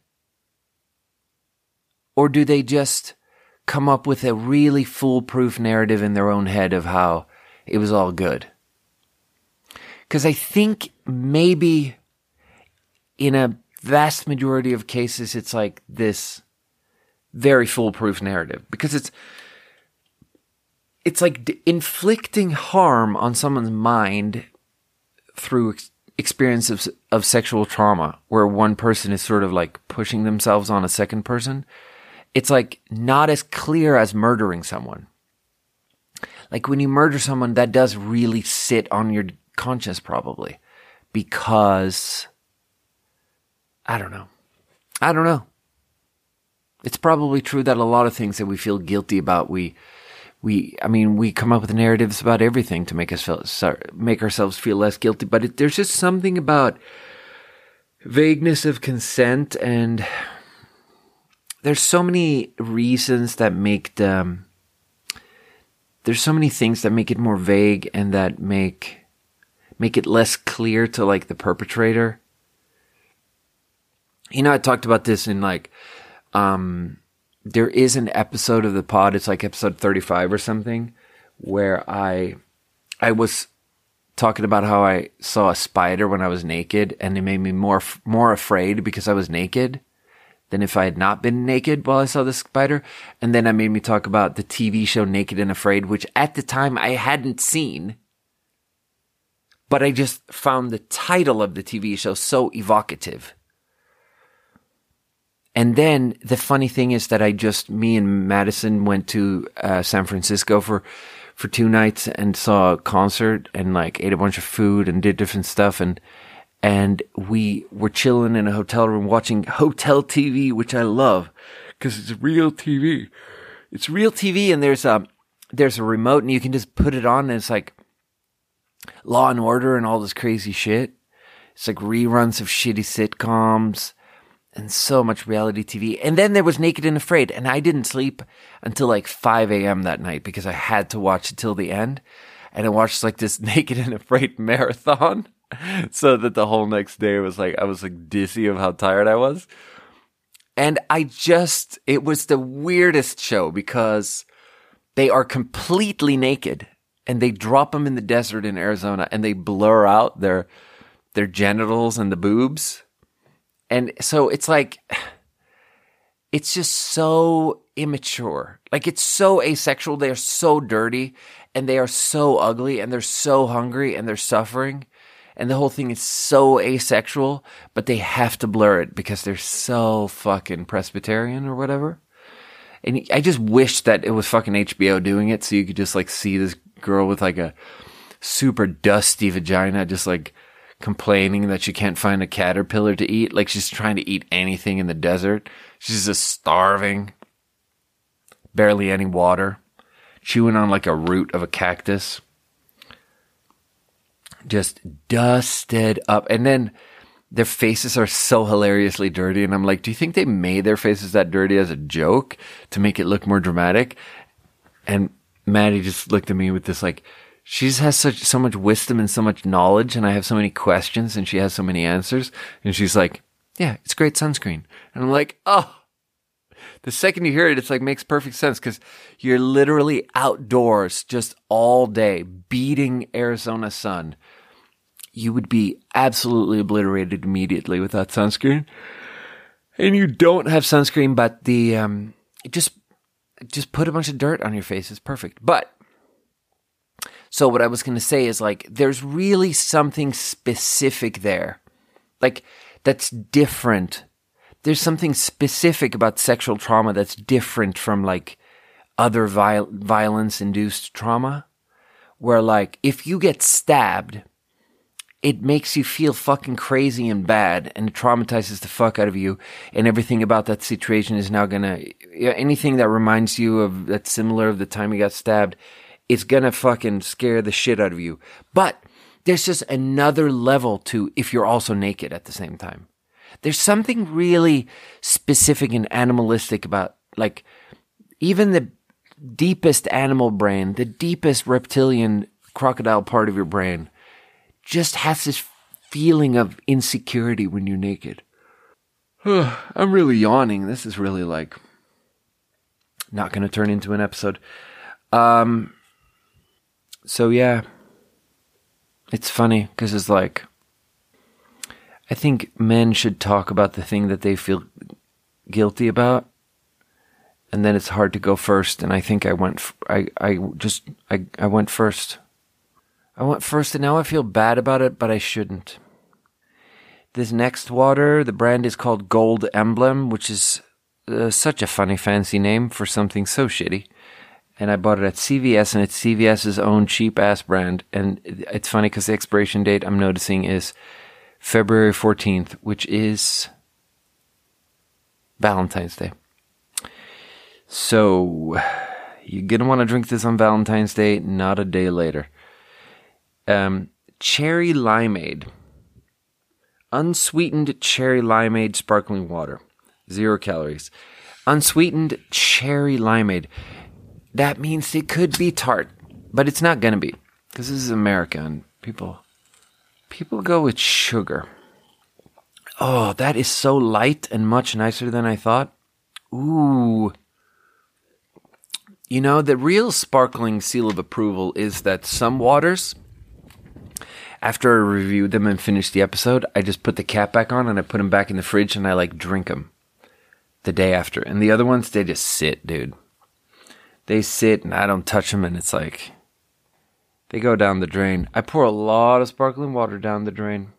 Or do they just come up with a really foolproof narrative in their own head of how it was all good? Because I think maybe in a vast majority of cases, it's like this very foolproof narrative because it's it's like d- inflicting harm on someone's mind through ex- experience of, of sexual trauma where one person is sort of like pushing themselves on a second person it's like not as clear as murdering someone like when you murder someone that does really sit on your conscience probably because I don't know. I don't know. It's probably true that a lot of things that we feel guilty about, we, we, I mean, we come up with narratives about everything to make us feel, make ourselves feel less guilty. But it, there's just something about vagueness of consent, and there's so many reasons that make the, there's so many things that make it more vague and that make make it less clear to like the perpetrator. You know, I talked about this in like, um, there is an episode of the pod. It's like episode 35 or something where I, I was talking about how I saw a spider when I was naked and it made me more, more afraid because I was naked than if I had not been naked while I saw the spider. And then I made me talk about the TV show Naked and Afraid, which at the time I hadn't seen but I just found the title of the TV show so evocative. And then the funny thing is that I just, me and Madison went to uh, San Francisco for, for two nights and saw a concert and like ate a bunch of food and did different stuff. And, and we were chilling in a hotel room watching hotel TV, which I love because it's real TV. It's real TV and there's a, there's a remote and you can just put it on and it's like Law and Order and all this crazy shit. It's like reruns of shitty sitcoms and so much reality TV. And then there was Naked and Afraid, and I didn't sleep until like 5 a.m. that night because I had to watch it till the end. And I watched like this Naked and Afraid marathon so that the whole next day was like, I was like dizzy of how tired I was. And I just, it was the weirdest show because they are completely naked and they drop them in the desert in Arizona and they blur out their, their genitals and the boobs and so it's like, it's just so immature. Like it's so asexual. They are so dirty and they are so ugly and they're so hungry and they're suffering. And the whole thing is so asexual, but they have to blur it because they're so fucking Presbyterian or whatever. And I just wish that it was fucking HBO doing it so you could just like see this girl with like a super dusty vagina just like complaining that she can't find a caterpillar to eat. Like she's trying to eat anything in the desert. She's just starving. Barely any water. Chewing on like a root of a cactus. Just dusted up. And then their faces are so hilariously dirty. And I'm like, do you think they made their faces that dirty as a joke to make it look more dramatic? And Maddie just looked at me with this like, she has such so much wisdom and so much knowledge, and I have so many questions, and she has so many answers. And she's like, "Yeah, it's great sunscreen." And I'm like, "Oh." The second you hear it, it's like makes perfect sense because you're literally outdoors just all day, beating Arizona sun. You would be absolutely obliterated immediately without sunscreen. And you don't have sunscreen, but the um, just just put a bunch of dirt on your face. is perfect. But so what I was going to say is like, there's really something specific there. Like, that's different. There's something specific about sexual trauma that's different from like other viol- violence induced trauma. Where like, if you get stabbed, it makes you feel fucking crazy and bad and it traumatizes the fuck out of you. And everything about that situation is now gonna, anything that reminds you of that's similar of the time you got stabbed it's gonna fucking scare the shit out of you. But there's just another level to if you're also naked at the same time. There's something really specific and animalistic about like even the deepest animal brain, the deepest reptilian crocodile part of your brain just has this feeling of insecurity when you're naked. I'm really yawning. This is really like not going to turn into an episode. Um, so yeah, it's funny because it's like, I think men should talk about the thing that they feel guilty about, and then it's hard to go first. And I think I went, f- I, I just, I, I went first. I went first, and now I feel bad about it, but I shouldn't. This next water, the brand is called Gold Emblem, which is uh, such a funny, fancy name for something so shitty and I bought it at CVS, and it's CVS's own cheap ass brand. And it's funny because the expiration date I'm noticing is February 14th, which is Valentine's Day. So you're gonna want to drink this on Valentine's Day, not a day later. Um, cherry limeade, unsweetened cherry limeade sparkling water, zero calories. Unsweetened cherry limeade that means it could be tart, but it's not to be because this is America and people people go with sugar. Oh, that is so light and much nicer than I thought. Ooh. You know, the real sparkling seal of approval is that some waters, after I review them and finish the episode, I just put the cap back on and I put them back in the fridge and I like drink them the day after. And the other ones, they just sit, dude they sit and I don't touch them, and it's like they go down the drain. I pour a lot of sparkling water down the drain.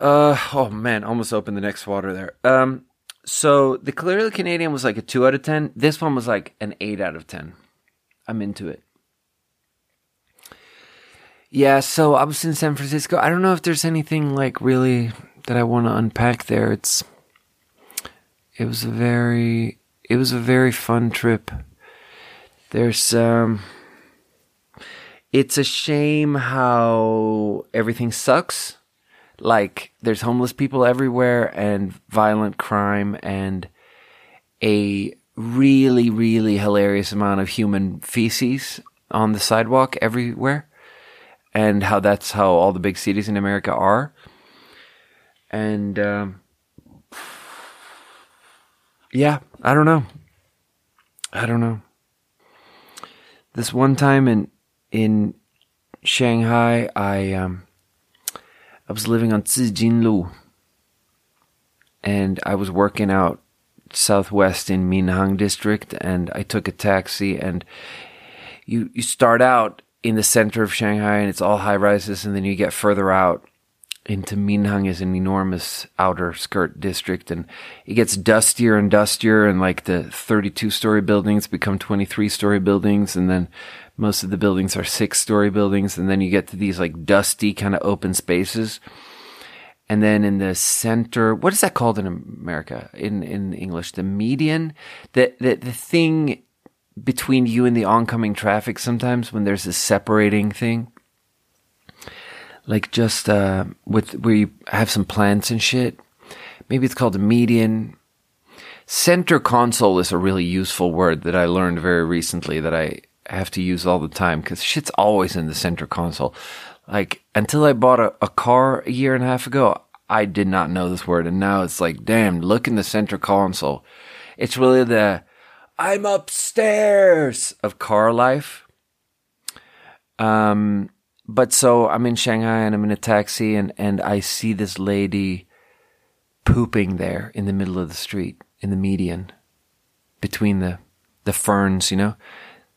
Uh oh man, almost opened the next water there. Um, so the clearly Canadian was like a two out of ten. This one was like an eight out of ten. I'm into it. Yeah, so I was in San Francisco. I don't know if there's anything like really that I want to unpack there. It's it was a very it was a very fun trip There's um it's a shame how everything sucks. Like there's homeless people everywhere and violent crime and a really really hilarious amount of human feces on the sidewalk everywhere and how that's how all the big cities in America are. And um, yeah, I don't know. I don't know. This one time in in Shanghai, I um, I was living on Zijinlu, and I was working out southwest in Minhang district, and I took a taxi, and you you start out in the center of Shanghai and it's all high rises, and then you get further out into Minhang is an enormous outer skirt district, and it gets dustier and dustier, and like the 32 story buildings become 23 story buildings, and then most of the buildings are six story buildings, and then you get to these like dusty kind of open spaces. And then in the center, what is that called in America? In in English, the median, the the the thing between you and the oncoming traffic sometimes when there's a separating thing. Like just uh, with where you have some plants and shit. Maybe it's called a median. Center console is a really useful word that I learned very recently that I have to use all the time because shit's always in the center console. Like until I bought a, a car a year and a half ago, I did not know this word. And now it's like, damn, look in the center console. It's really the I'm upstairs of car life. Um, but so I'm in Shanghai and I'm in a taxi and, and I see this lady pooping there in the middle of the street, in the median, between the, the ferns, you know.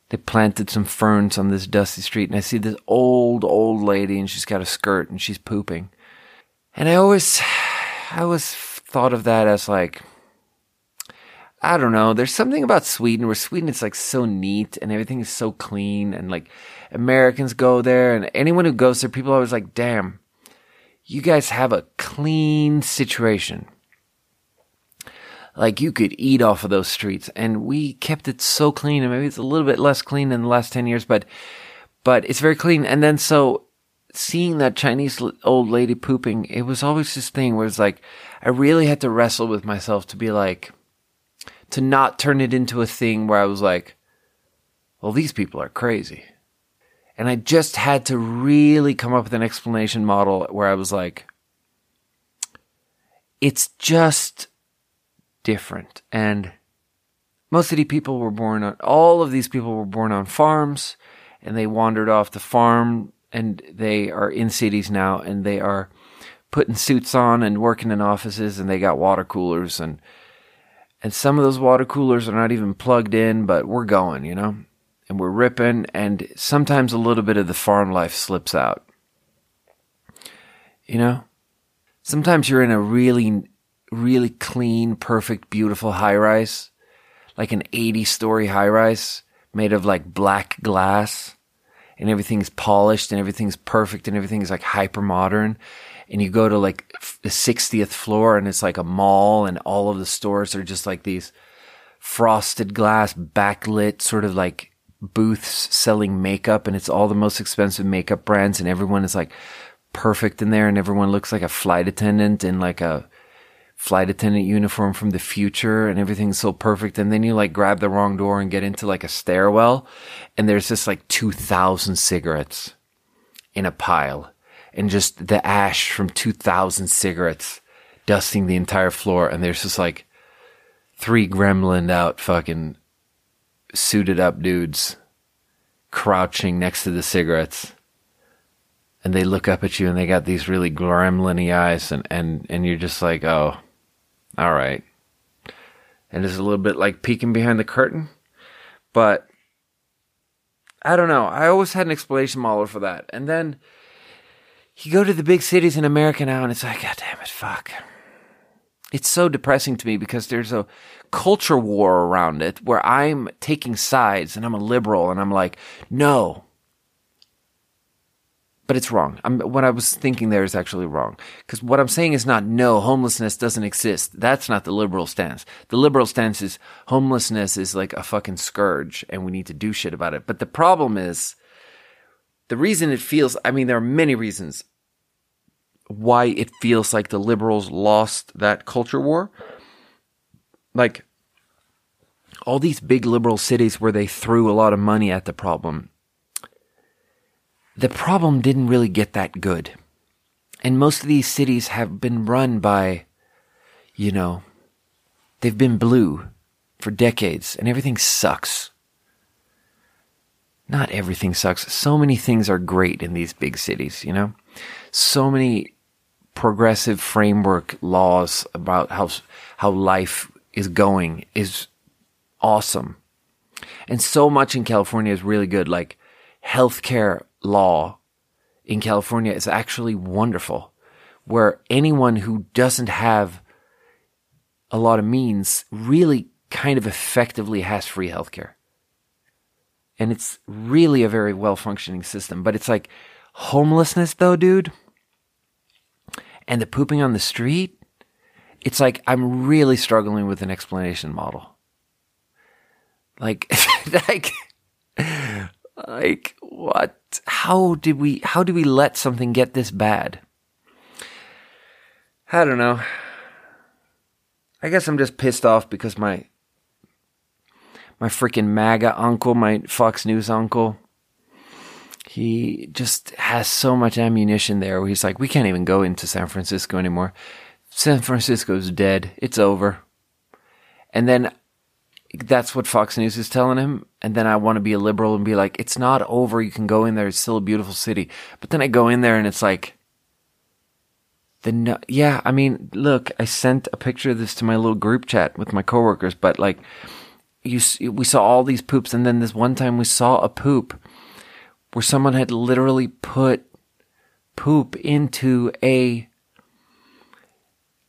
They planted some ferns on this dusty street and I see this old, old lady and she's got a skirt and she's pooping. And I always, I always thought of that as like, I don't know. There's something about Sweden where Sweden is like so neat and everything is so clean and like Americans go there and anyone who goes there, people are always like, damn, you guys have a clean situation. Like you could eat off of those streets and we kept it so clean and maybe it's a little bit less clean in the last 10 years, but, but it's very clean. And then so seeing that Chinese old lady pooping, it was always this thing where it's like, I really had to wrestle with myself to be like, to not turn it into a thing where I was like, well, these people are crazy. And I just had to really come up with an explanation model where I was like, it's just different. And most the people were born on, all of these people were born on farms and they wandered off the farm and they are in cities now and they are putting suits on and working in offices and they got water coolers and and some of those water coolers are not even plugged in, but we're going, you know? And we're ripping, and sometimes a little bit of the farm life slips out. You know? Sometimes you're in a really, really clean, perfect, beautiful high rise, like an 80 story high rise made of like black glass, and everything's polished and everything's perfect and everything's like hyper modern and you go to like the 60th floor and it's like a mall and all of the stores are just like these frosted glass backlit sort of like booths selling makeup and it's all the most expensive makeup brands and everyone is like perfect in there and everyone looks like a flight attendant in like a flight attendant uniform from the future and everything's so perfect and then you like grab the wrong door and get into like a stairwell and there's just like 2000 cigarettes in a pile and just the ash from 2000 cigarettes dusting the entire floor. And there's just like three gremlin out fucking suited up dudes crouching next to the cigarettes. And they look up at you and they got these really gremlin eyes and, and, and you're just like, oh, all right. And it's a little bit like peeking behind the curtain. But I don't know. I always had an explanation model for that. And then you go to the big cities in America now and it's like, God damn it, fuck. It's so depressing to me because there's a culture war around it where I'm taking sides and I'm a liberal and I'm like, no. but it's wrong. I'm, what I was thinking there is actually wrong. Because what I'm saying is not no, homelessness doesn't exist. That's not the liberal stance. The liberal stance is homelessness is like a fucking scourge and we need to do shit about it. But the problem is the reason it feels, I mean, there are many reasons why it feels like the liberals lost that culture war. Like all these big liberal cities where they threw a lot of money at the problem the problem didn't really get that good. And most of these cities have been run by, you know, they've been blue for decades and everything sucks. Not everything sucks. So many things are great in these big cities, you know? So many progressive framework laws about how, how life is going is awesome. And so much in California is really good. Like healthcare law in California is actually wonderful, where anyone who doesn't have a lot of means really kind of effectively has free healthcare. And it's really a very well functioning system. But it's like homelessness, though, dude, and the pooping on the street. It's like I'm really struggling with an explanation model. Like, like, like what? How did we? How did we let something get this bad? I don't know. I guess I'm just pissed off because my my freaking MAGA uncle, my Fox News uncle, he just has so much ammunition there. He's like, we can't even go into San Francisco anymore. San Francisco's dead. It's over. And then that's what Fox News is telling him. And then I want to be a liberal and be like, it's not over. You can go in there. It's still a beautiful city. But then I go in there and it's like, the no- yeah, I mean, look, I sent a picture of this to my little group chat with my coworkers, but like, you, we saw all these poops, and then this one time we saw a poop where someone had literally put poop into a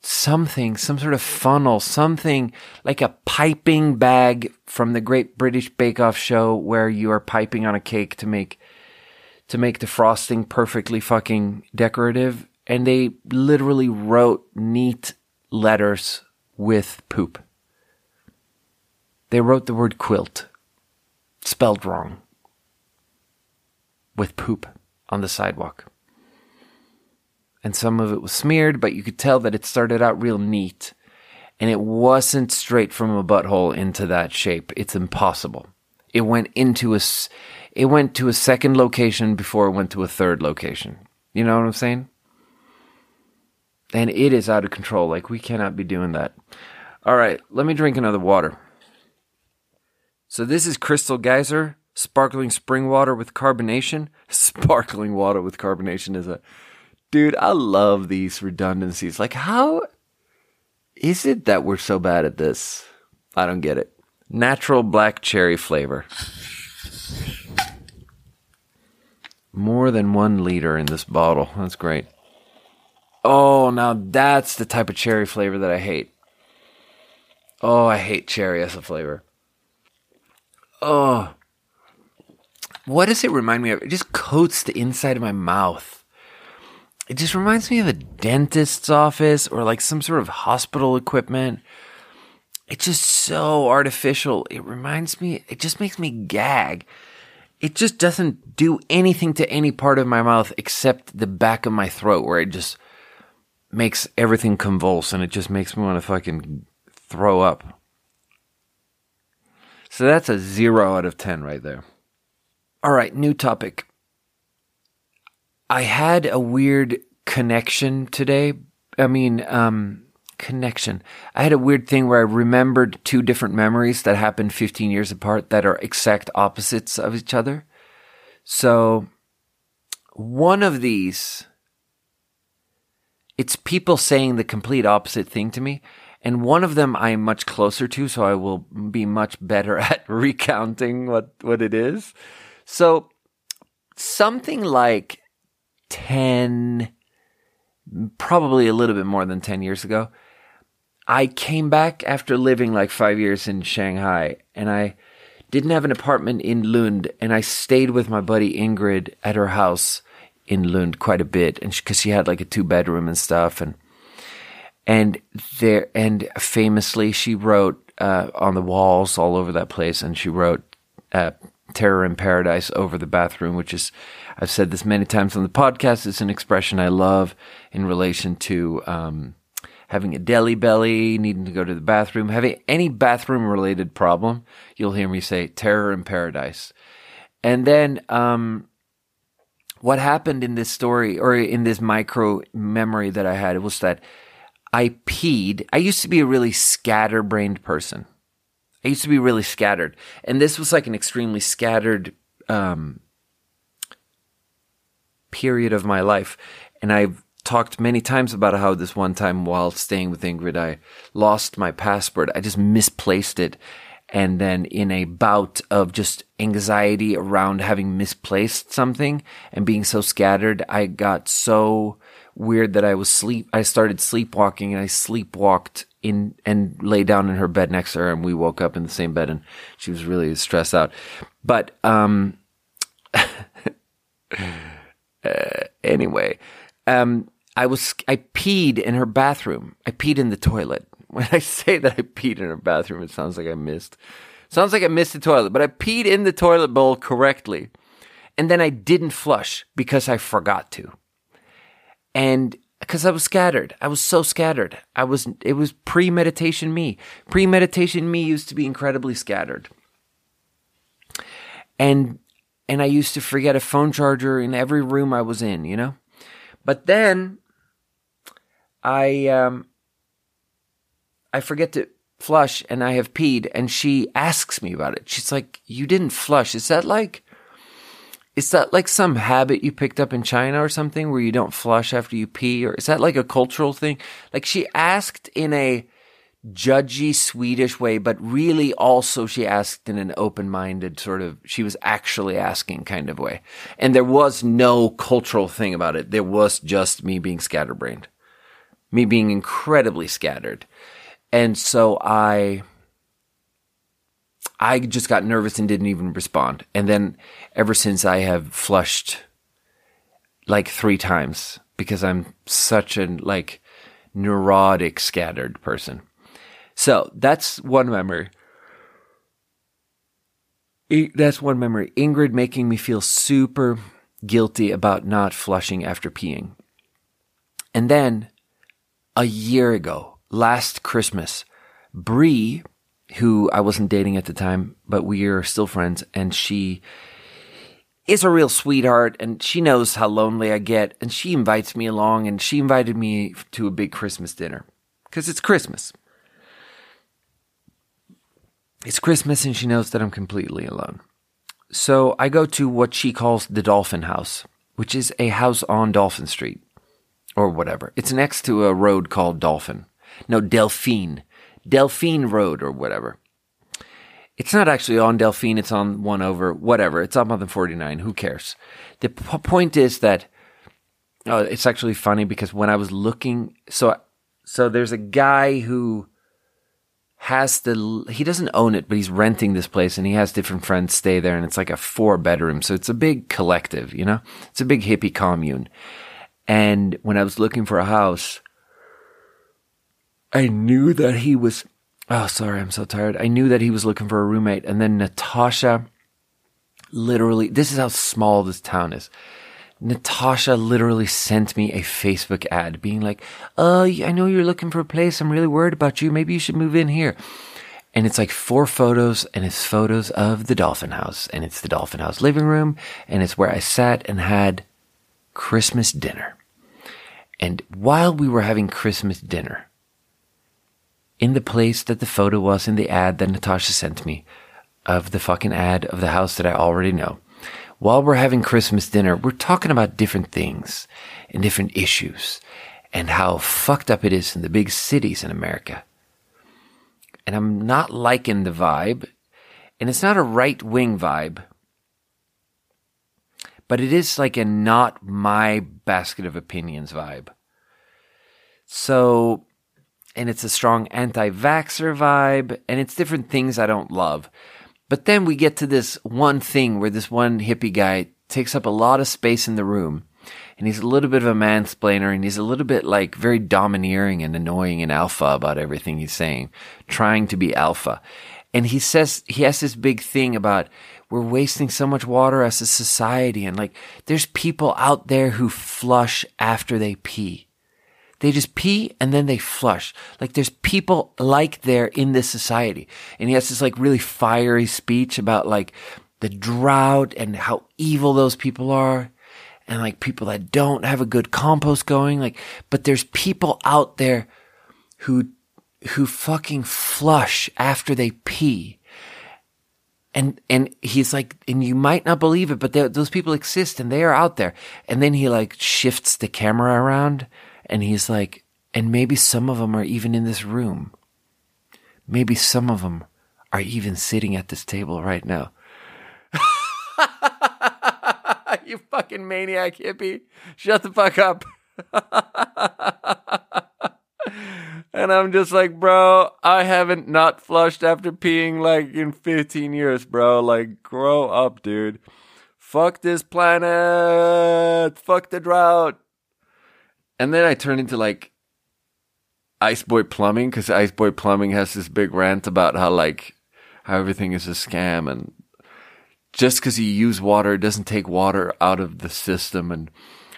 something, some sort of funnel, something like a piping bag from the Great British Bake Off show where you are piping on a cake to make to make the frosting perfectly fucking decorative and they literally wrote neat letters with poop. They wrote the word quilt spelled wrong with poop on the sidewalk and some of it was smeared, but you could tell that it started out real neat. And it wasn't straight from a butthole into that shape. It's impossible. It went into a, it went to a second location before it went to a third location. You know what I'm saying? And it is out of control. Like we cannot be doing that. All right, let me drink another water. So this is Crystal Geyser, sparkling spring water with carbonation. Sparkling water with carbonation is a Dude, I love these redundancies. Like, how is it that we're so bad at this? I don't get it. Natural black cherry flavor. More than one liter in this bottle. That's great. Oh, now that's the type of cherry flavor that I hate. Oh, I hate cherry as a flavor. Oh. What does it remind me of? It just coats the inside of my mouth it just reminds me of a dentist's office or like some sort of hospital equipment. It's just so artificial. It reminds me, it just makes me gag. It just doesn't do anything to any part of my mouth except the back of my throat where it just makes everything convulse and it just makes me want to fucking throw up. So that's a zero out of 10 right there. All right, new topic. I had a weird connection today. I mean, um, connection. I had a weird thing where I remembered two different memories that happened 15 years apart that are exact opposites of each other. So, one of these, it's people saying the complete opposite thing to me. And one of them I am much closer to, so I will be much better at recounting what, what it is. So, something like 10, probably a little bit more than 10 years ago. I came back after living like five years in Shanghai and I didn't have an apartment in Lund and I stayed with my buddy Ingrid at her house in Lund quite a bit, and because she, she had like a two bedroom and stuff, and and there and famously she wrote uh, on the walls all over that place, and she wrote uh, "Terror in Paradise" over the bathroom, which is I've said this many times on the podcast. It's an expression I love in relation to um, having a deli belly, needing to go to the bathroom, having any bathroom related problem. You'll hear me say "Terror in Paradise," and then. Um, what happened in this story or in this micro memory that I had was that I peed. I used to be a really scatterbrained person. I used to be really scattered. And this was like an extremely scattered um, period of my life. And I've talked many times about how this one time while staying with Ingrid, I lost my passport. I just misplaced it. And then in a bout of just anxiety around having misplaced something and being so scattered, I got so weird that I was sleep. I started sleepwalking and I sleepwalked in and lay down in her bed next to her and we woke up in the same bed and she was really stressed out. But, um, uh, anyway, um, I was, I peed in her bathroom. I peed in the toilet. When I say that I peed in her bathroom, it sounds like I missed. Sounds like I missed the toilet, but I peed in the toilet bowl correctly. And then I didn't flush because I forgot to and because I was scattered. I was so scattered. I was, it was pre-meditation me. Pre-meditation me used to be incredibly scattered. And, and I used to forget a phone charger in every room I was in, you know? But then I, um, I forget to flush and I have peed and she asks me about it. She's like, you didn't flush. Is that like, is that like some habit you picked up in China or something where you don't flush after you pee? Or is that like a cultural thing? Like she asked in a judgy Swedish way, but really also she asked in an open minded sort of, she was actually asking kind of way. And there was no cultural thing about it. There was just me being scatterbrained, me being incredibly scattered. And so I, I just got nervous and didn't even respond. And then ever since I have flushed like three times because I'm such a like neurotic, scattered person. So that's one memory. That's one memory. Ingrid making me feel super guilty about not flushing after peeing. And then a year ago, last Christmas, Bree who I wasn't dating at the time, but we are still friends, and she is a real sweetheart, and she knows how lonely I get, and she invites me along, and she invited me to a big Christmas dinner because it's Christmas. It's Christmas, and she knows that I'm completely alone. So I go to what she calls the Dolphin House, which is a house on Dolphin Street, or whatever. It's next to a road called Dolphin. No, Delphine Delphine Road or whatever. It's not actually on Delphine, it's on one over, whatever. It's up on the 49. Who cares? The p- point is that oh, it's actually funny because when I was looking, so so there's a guy who has the he doesn't own it, but he's renting this place and he has different friends stay there and it's like a four bedroom. So it's a big collective, you know? It's a big hippie commune. And when I was looking for a house, I knew that he was, oh, sorry, I'm so tired. I knew that he was looking for a roommate. And then Natasha literally, this is how small this town is. Natasha literally sent me a Facebook ad being like, Oh, I know you're looking for a place. I'm really worried about you. Maybe you should move in here. And it's like four photos and it's photos of the Dolphin House and it's the Dolphin House living room and it's where I sat and had Christmas dinner. And while we were having Christmas dinner, in the place that the photo was in the ad that Natasha sent me of the fucking ad of the house that I already know. While we're having Christmas dinner, we're talking about different things and different issues and how fucked up it is in the big cities in America. And I'm not liking the vibe, and it's not a right wing vibe, but it is like a not my basket of opinions vibe. So and it's a strong anti vaxxer vibe, and it's different things I don't love. But then we get to this one thing where this one hippie guy takes up a lot of space in the room, and he's a little bit of a mansplainer and he's a little bit like very domineering and annoying and alpha about everything he's saying, trying to be alpha. And he says, he has this big thing about we're wasting so much water as a society. And like, there's people out there who flush after they pee. They just pee and then they flush. Like there's people like there in this society. And he has this like really fiery speech about like the drought and how evil those people are and like people that don't have a good compost going. Like, but there's people out there who, who fucking flush after they pee. And, and he's like, and you might not believe it, but those people exist and they are out there. And then he like shifts the camera around and he's like, and maybe some of them are even in this room. Maybe some of them are even sitting at this table right now. you fucking maniac hippie. Shut the fuck up. and I'm just like, bro, I haven't not flushed after peeing like in 15 years, bro. Like, grow up, dude. Fuck this planet. Fuck the drought. And then I turn into like Ice Boy Plumbing because Ice Boy Plumbing has this big rant about how like how everything is a scam and just because you use water it doesn't take water out of the system. And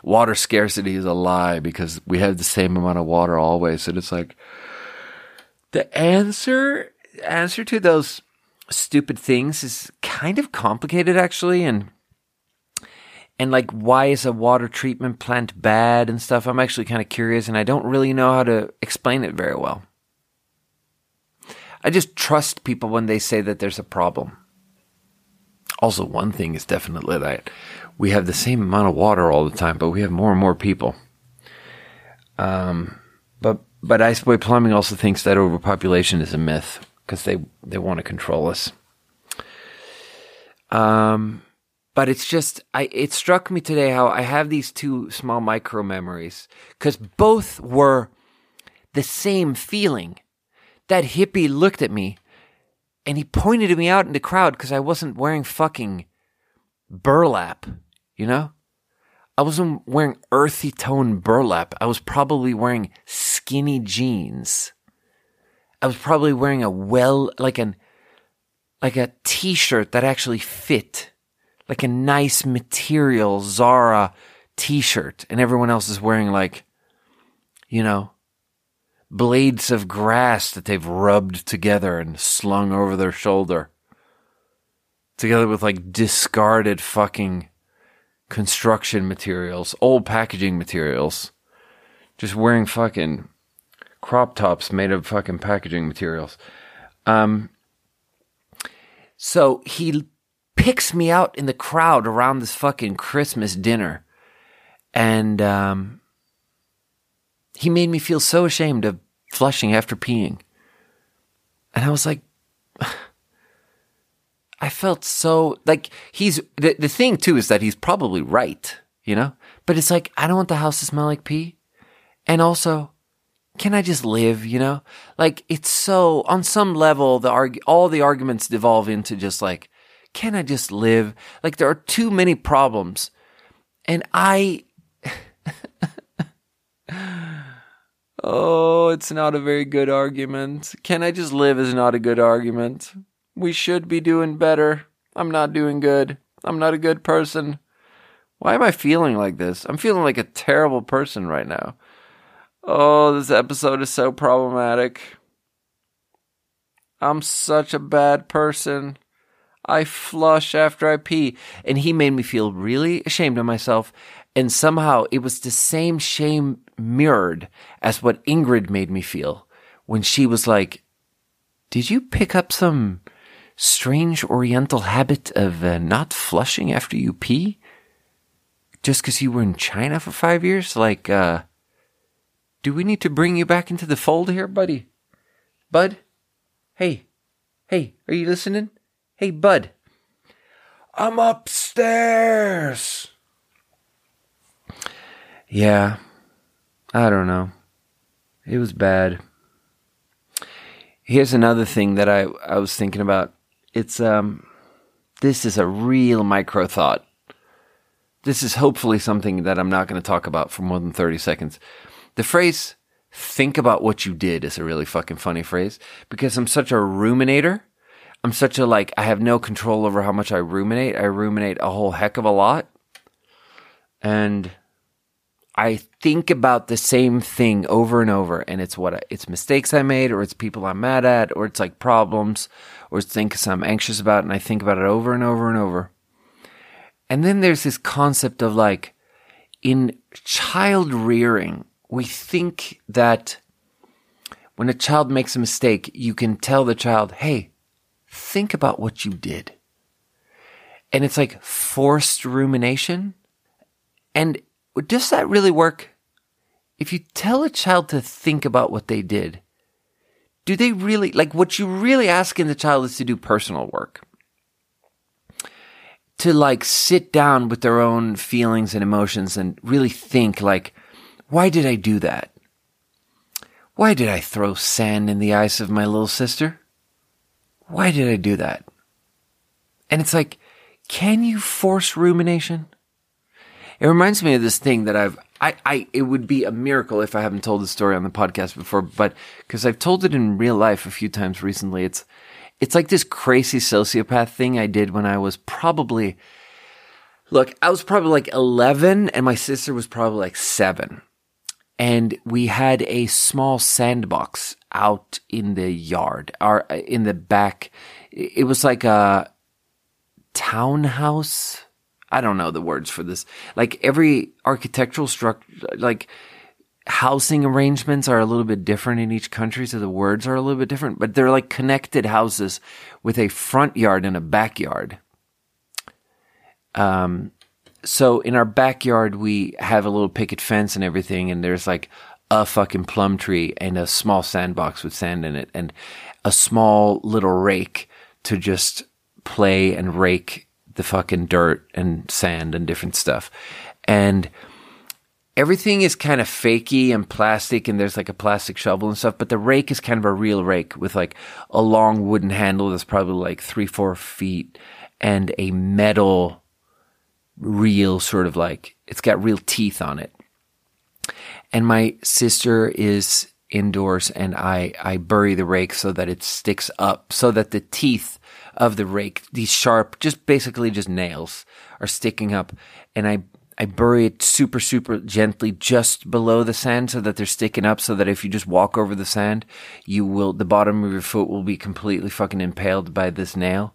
water scarcity is a lie because we have the same amount of water always. And it's like the answer answer to those stupid things is kind of complicated actually. And and like why is a water treatment plant bad and stuff i'm actually kind of curious and i don't really know how to explain it very well i just trust people when they say that there's a problem also, one thing is definitely that we have the same amount of water all the time, but we have more and more people. Um, but but Iceboy Plumbing also thinks that overpopulation is a myth because they they want to control us. Um, but it's just I it struck me today how I have these two small micro memories because both were the same feeling. That hippie looked at me and he pointed me out in the crowd because I wasn't wearing fucking burlap, you know? I wasn't wearing earthy tone burlap. I was probably wearing skinny jeans. I was probably wearing a well, like an, like a t-shirt that actually fit, like a nice material Zara t-shirt. And everyone else is wearing like, you know, blades of grass that they've rubbed together and slung over their shoulder. Together with like discarded fucking construction materials, old packaging materials. Just wearing fucking crop tops made of fucking packaging materials. Um, so he picks me out in the crowd around this fucking Christmas dinner. And, um, he made me feel so ashamed of flushing after peeing. And I was like, I felt so like he's the, the thing too is that he's probably right, you know? But it's like, I don't want the house to smell like pee. And also, can I just live, you know? Like it's so on some level the arg- all the arguments devolve into just like can I just live? Like there are too many problems. And I Oh, it's not a very good argument. Can I just live is not a good argument. We should be doing better. I'm not doing good. I'm not a good person. Why am I feeling like this? I'm feeling like a terrible person right now. Oh, this episode is so problematic. I'm such a bad person. I flush after I pee. And he made me feel really ashamed of myself. And somehow it was the same shame mirrored as what Ingrid made me feel when she was like, Did you pick up some strange oriental habit of uh, not flushing after you pee? Just because you were in China for five years? Like, uh, do we need to bring you back into the fold here, buddy? Bud? Hey, hey, are you listening? Hey, Bud. I'm upstairs. Yeah, I don't know. It was bad. Here's another thing that I, I was thinking about. It's um this is a real micro thought. this is hopefully something that I'm not going to talk about for more than 30 seconds. The phrase, think about what you did is a really fucking funny phrase because I'm such a ruminator. I'm such a like, I have no control over how much I ruminate. I ruminate a whole heck of a lot. And I think about the same thing over and over, and it's what I, it's mistakes I made, or it's people I'm mad at, or it's like problems, or it's things I'm anxious about, and I think about it over and over and over. And then there's this concept of like, in child rearing, we think that when a child makes a mistake, you can tell the child, hey, think about what you did. And it's like forced rumination. And does that really work? If you tell a child to think about what they did, do they really, like what you really asking the child is to do personal work? To like sit down with their own feelings and emotions and really think like, why did I do that? Why did I throw sand in the eyes of my little sister? Why did I do that? And it's like, can you force rumination? It reminds me of this thing that I've I, I it would be a miracle if I haven't told the story on the podcast before, but because I've told it in real life a few times recently, it's it's like this crazy sociopath thing I did when I was probably look, I was probably like eleven and my sister was probably like seven. And we had a small sandbox out in the yard, or in the back. It was like a townhouse I don't know the words for this. Like every architectural structure, like housing arrangements are a little bit different in each country, so the words are a little bit different, but they're like connected houses with a front yard and a backyard. Um, so in our backyard, we have a little picket fence and everything, and there's like a fucking plum tree and a small sandbox with sand in it, and a small little rake to just play and rake the fucking dirt and sand and different stuff. And everything is kind of fakey and plastic and there's like a plastic shovel and stuff, but the rake is kind of a real rake with like a long wooden handle that's probably like three, four feet and a metal real sort of like, it's got real teeth on it. And my sister is indoors and I, I bury the rake so that it sticks up so that the teeth of the rake, these sharp, just basically just nails are sticking up. And I, I bury it super, super gently just below the sand so that they're sticking up so that if you just walk over the sand, you will, the bottom of your foot will be completely fucking impaled by this nail.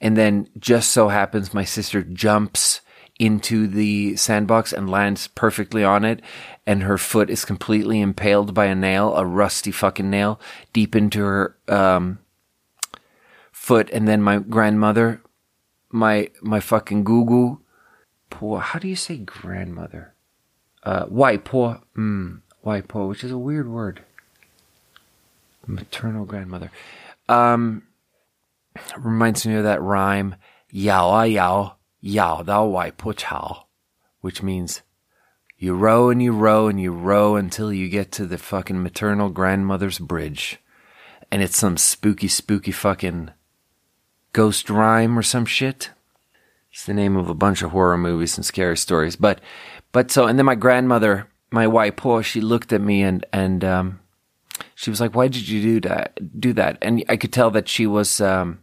And then just so happens my sister jumps into the sandbox and lands perfectly on it. And her foot is completely impaled by a nail, a rusty fucking nail deep into her, um, foot, and then my grandmother, my my fucking gugu, poor. How do you say grandmother? Uh, poor. mm, poor, which is a weird word. Maternal grandmother. Um, reminds me of that rhyme, yao yao, yao dao wai po chao, which means you row and you row and you row until you get to the fucking maternal grandmother's bridge. And it's some spooky, spooky fucking Ghost Rhyme or some shit. It's the name of a bunch of horror movies and scary stories. But, but so, and then my grandmother, my poor, she looked at me and, and, um, she was like, why did you do that? Do that? And I could tell that she was, um,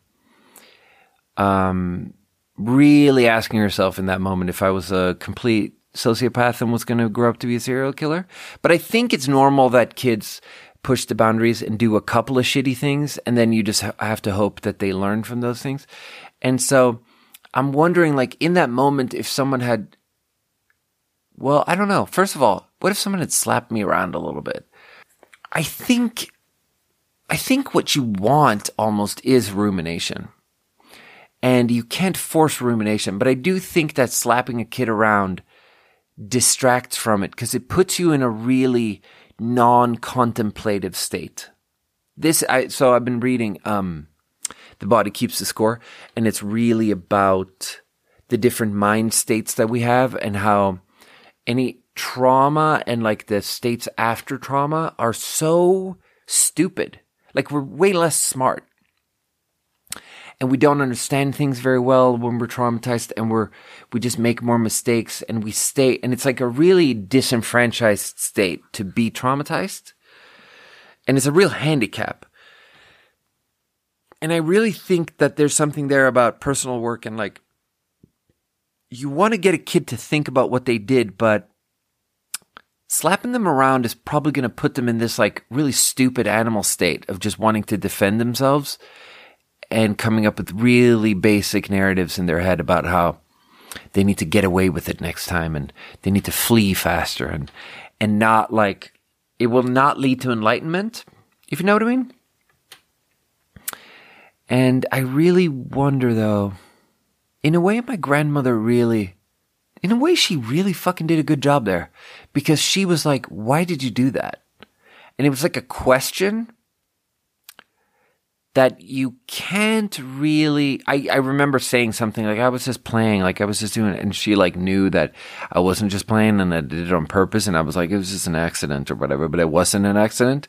um, really asking herself in that moment if I was a complete sociopath and was going to grow up to be a serial killer. But I think it's normal that kids push the boundaries and do a couple of shitty things, and then you just ha- have to hope that they learn from those things. And so I'm wondering, like, in that moment, if someone had, well, I don't know. First of all, what if someone had slapped me around a little bit? I think, I think what you want almost is rumination. And you can't force rumination, but I do think that slapping a kid around distracts from it because it puts you in a really non-contemplative state. This, I, so I've been reading, um, The Body Keeps the Score, and it's really about the different mind states that we have and how any trauma and like the states after trauma are so stupid. Like we're way less smart. And we don't understand things very well when we're traumatized and we're we just make more mistakes and we stay and it's like a really disenfranchised state to be traumatized. And it's a real handicap. And i really think that there's something there about personal work and like you want to get a kid to think about what they did but slapping them around is probably going to put them in this like really stupid animal state of just wanting to defend themselves and coming up with really basic narratives in their head about how they need to get away with it next time and they need to flee faster and and not like it will not lead to enlightenment if you know what i mean. And i really wonder though in a way my grandmother really in a way she really fucking did a good job there. Because she was like why did you do that? And it was like a question that you can't really I, I remember saying something like I was just playing, like I was just doing it and she like knew that I wasn't just playing and I did it on purpose and I was like, it was just an accident or whatever, but it wasn't an accident.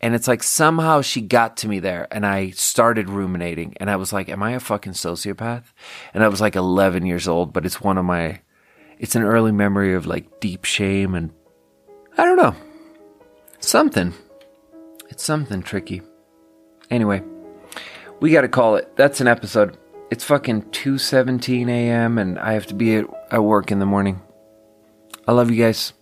And it's like somehow she got to me there and I started ruminating and I was like, Am I a fucking sociopath? And I was like eleven years old, but it's one of my it's an early memory of like deep shame and I don't know. Something. It's something tricky. Anyway, we got to call it. That's an episode. It's fucking 2:17 a.m. and I have to be at, at work in the morning. I love you guys.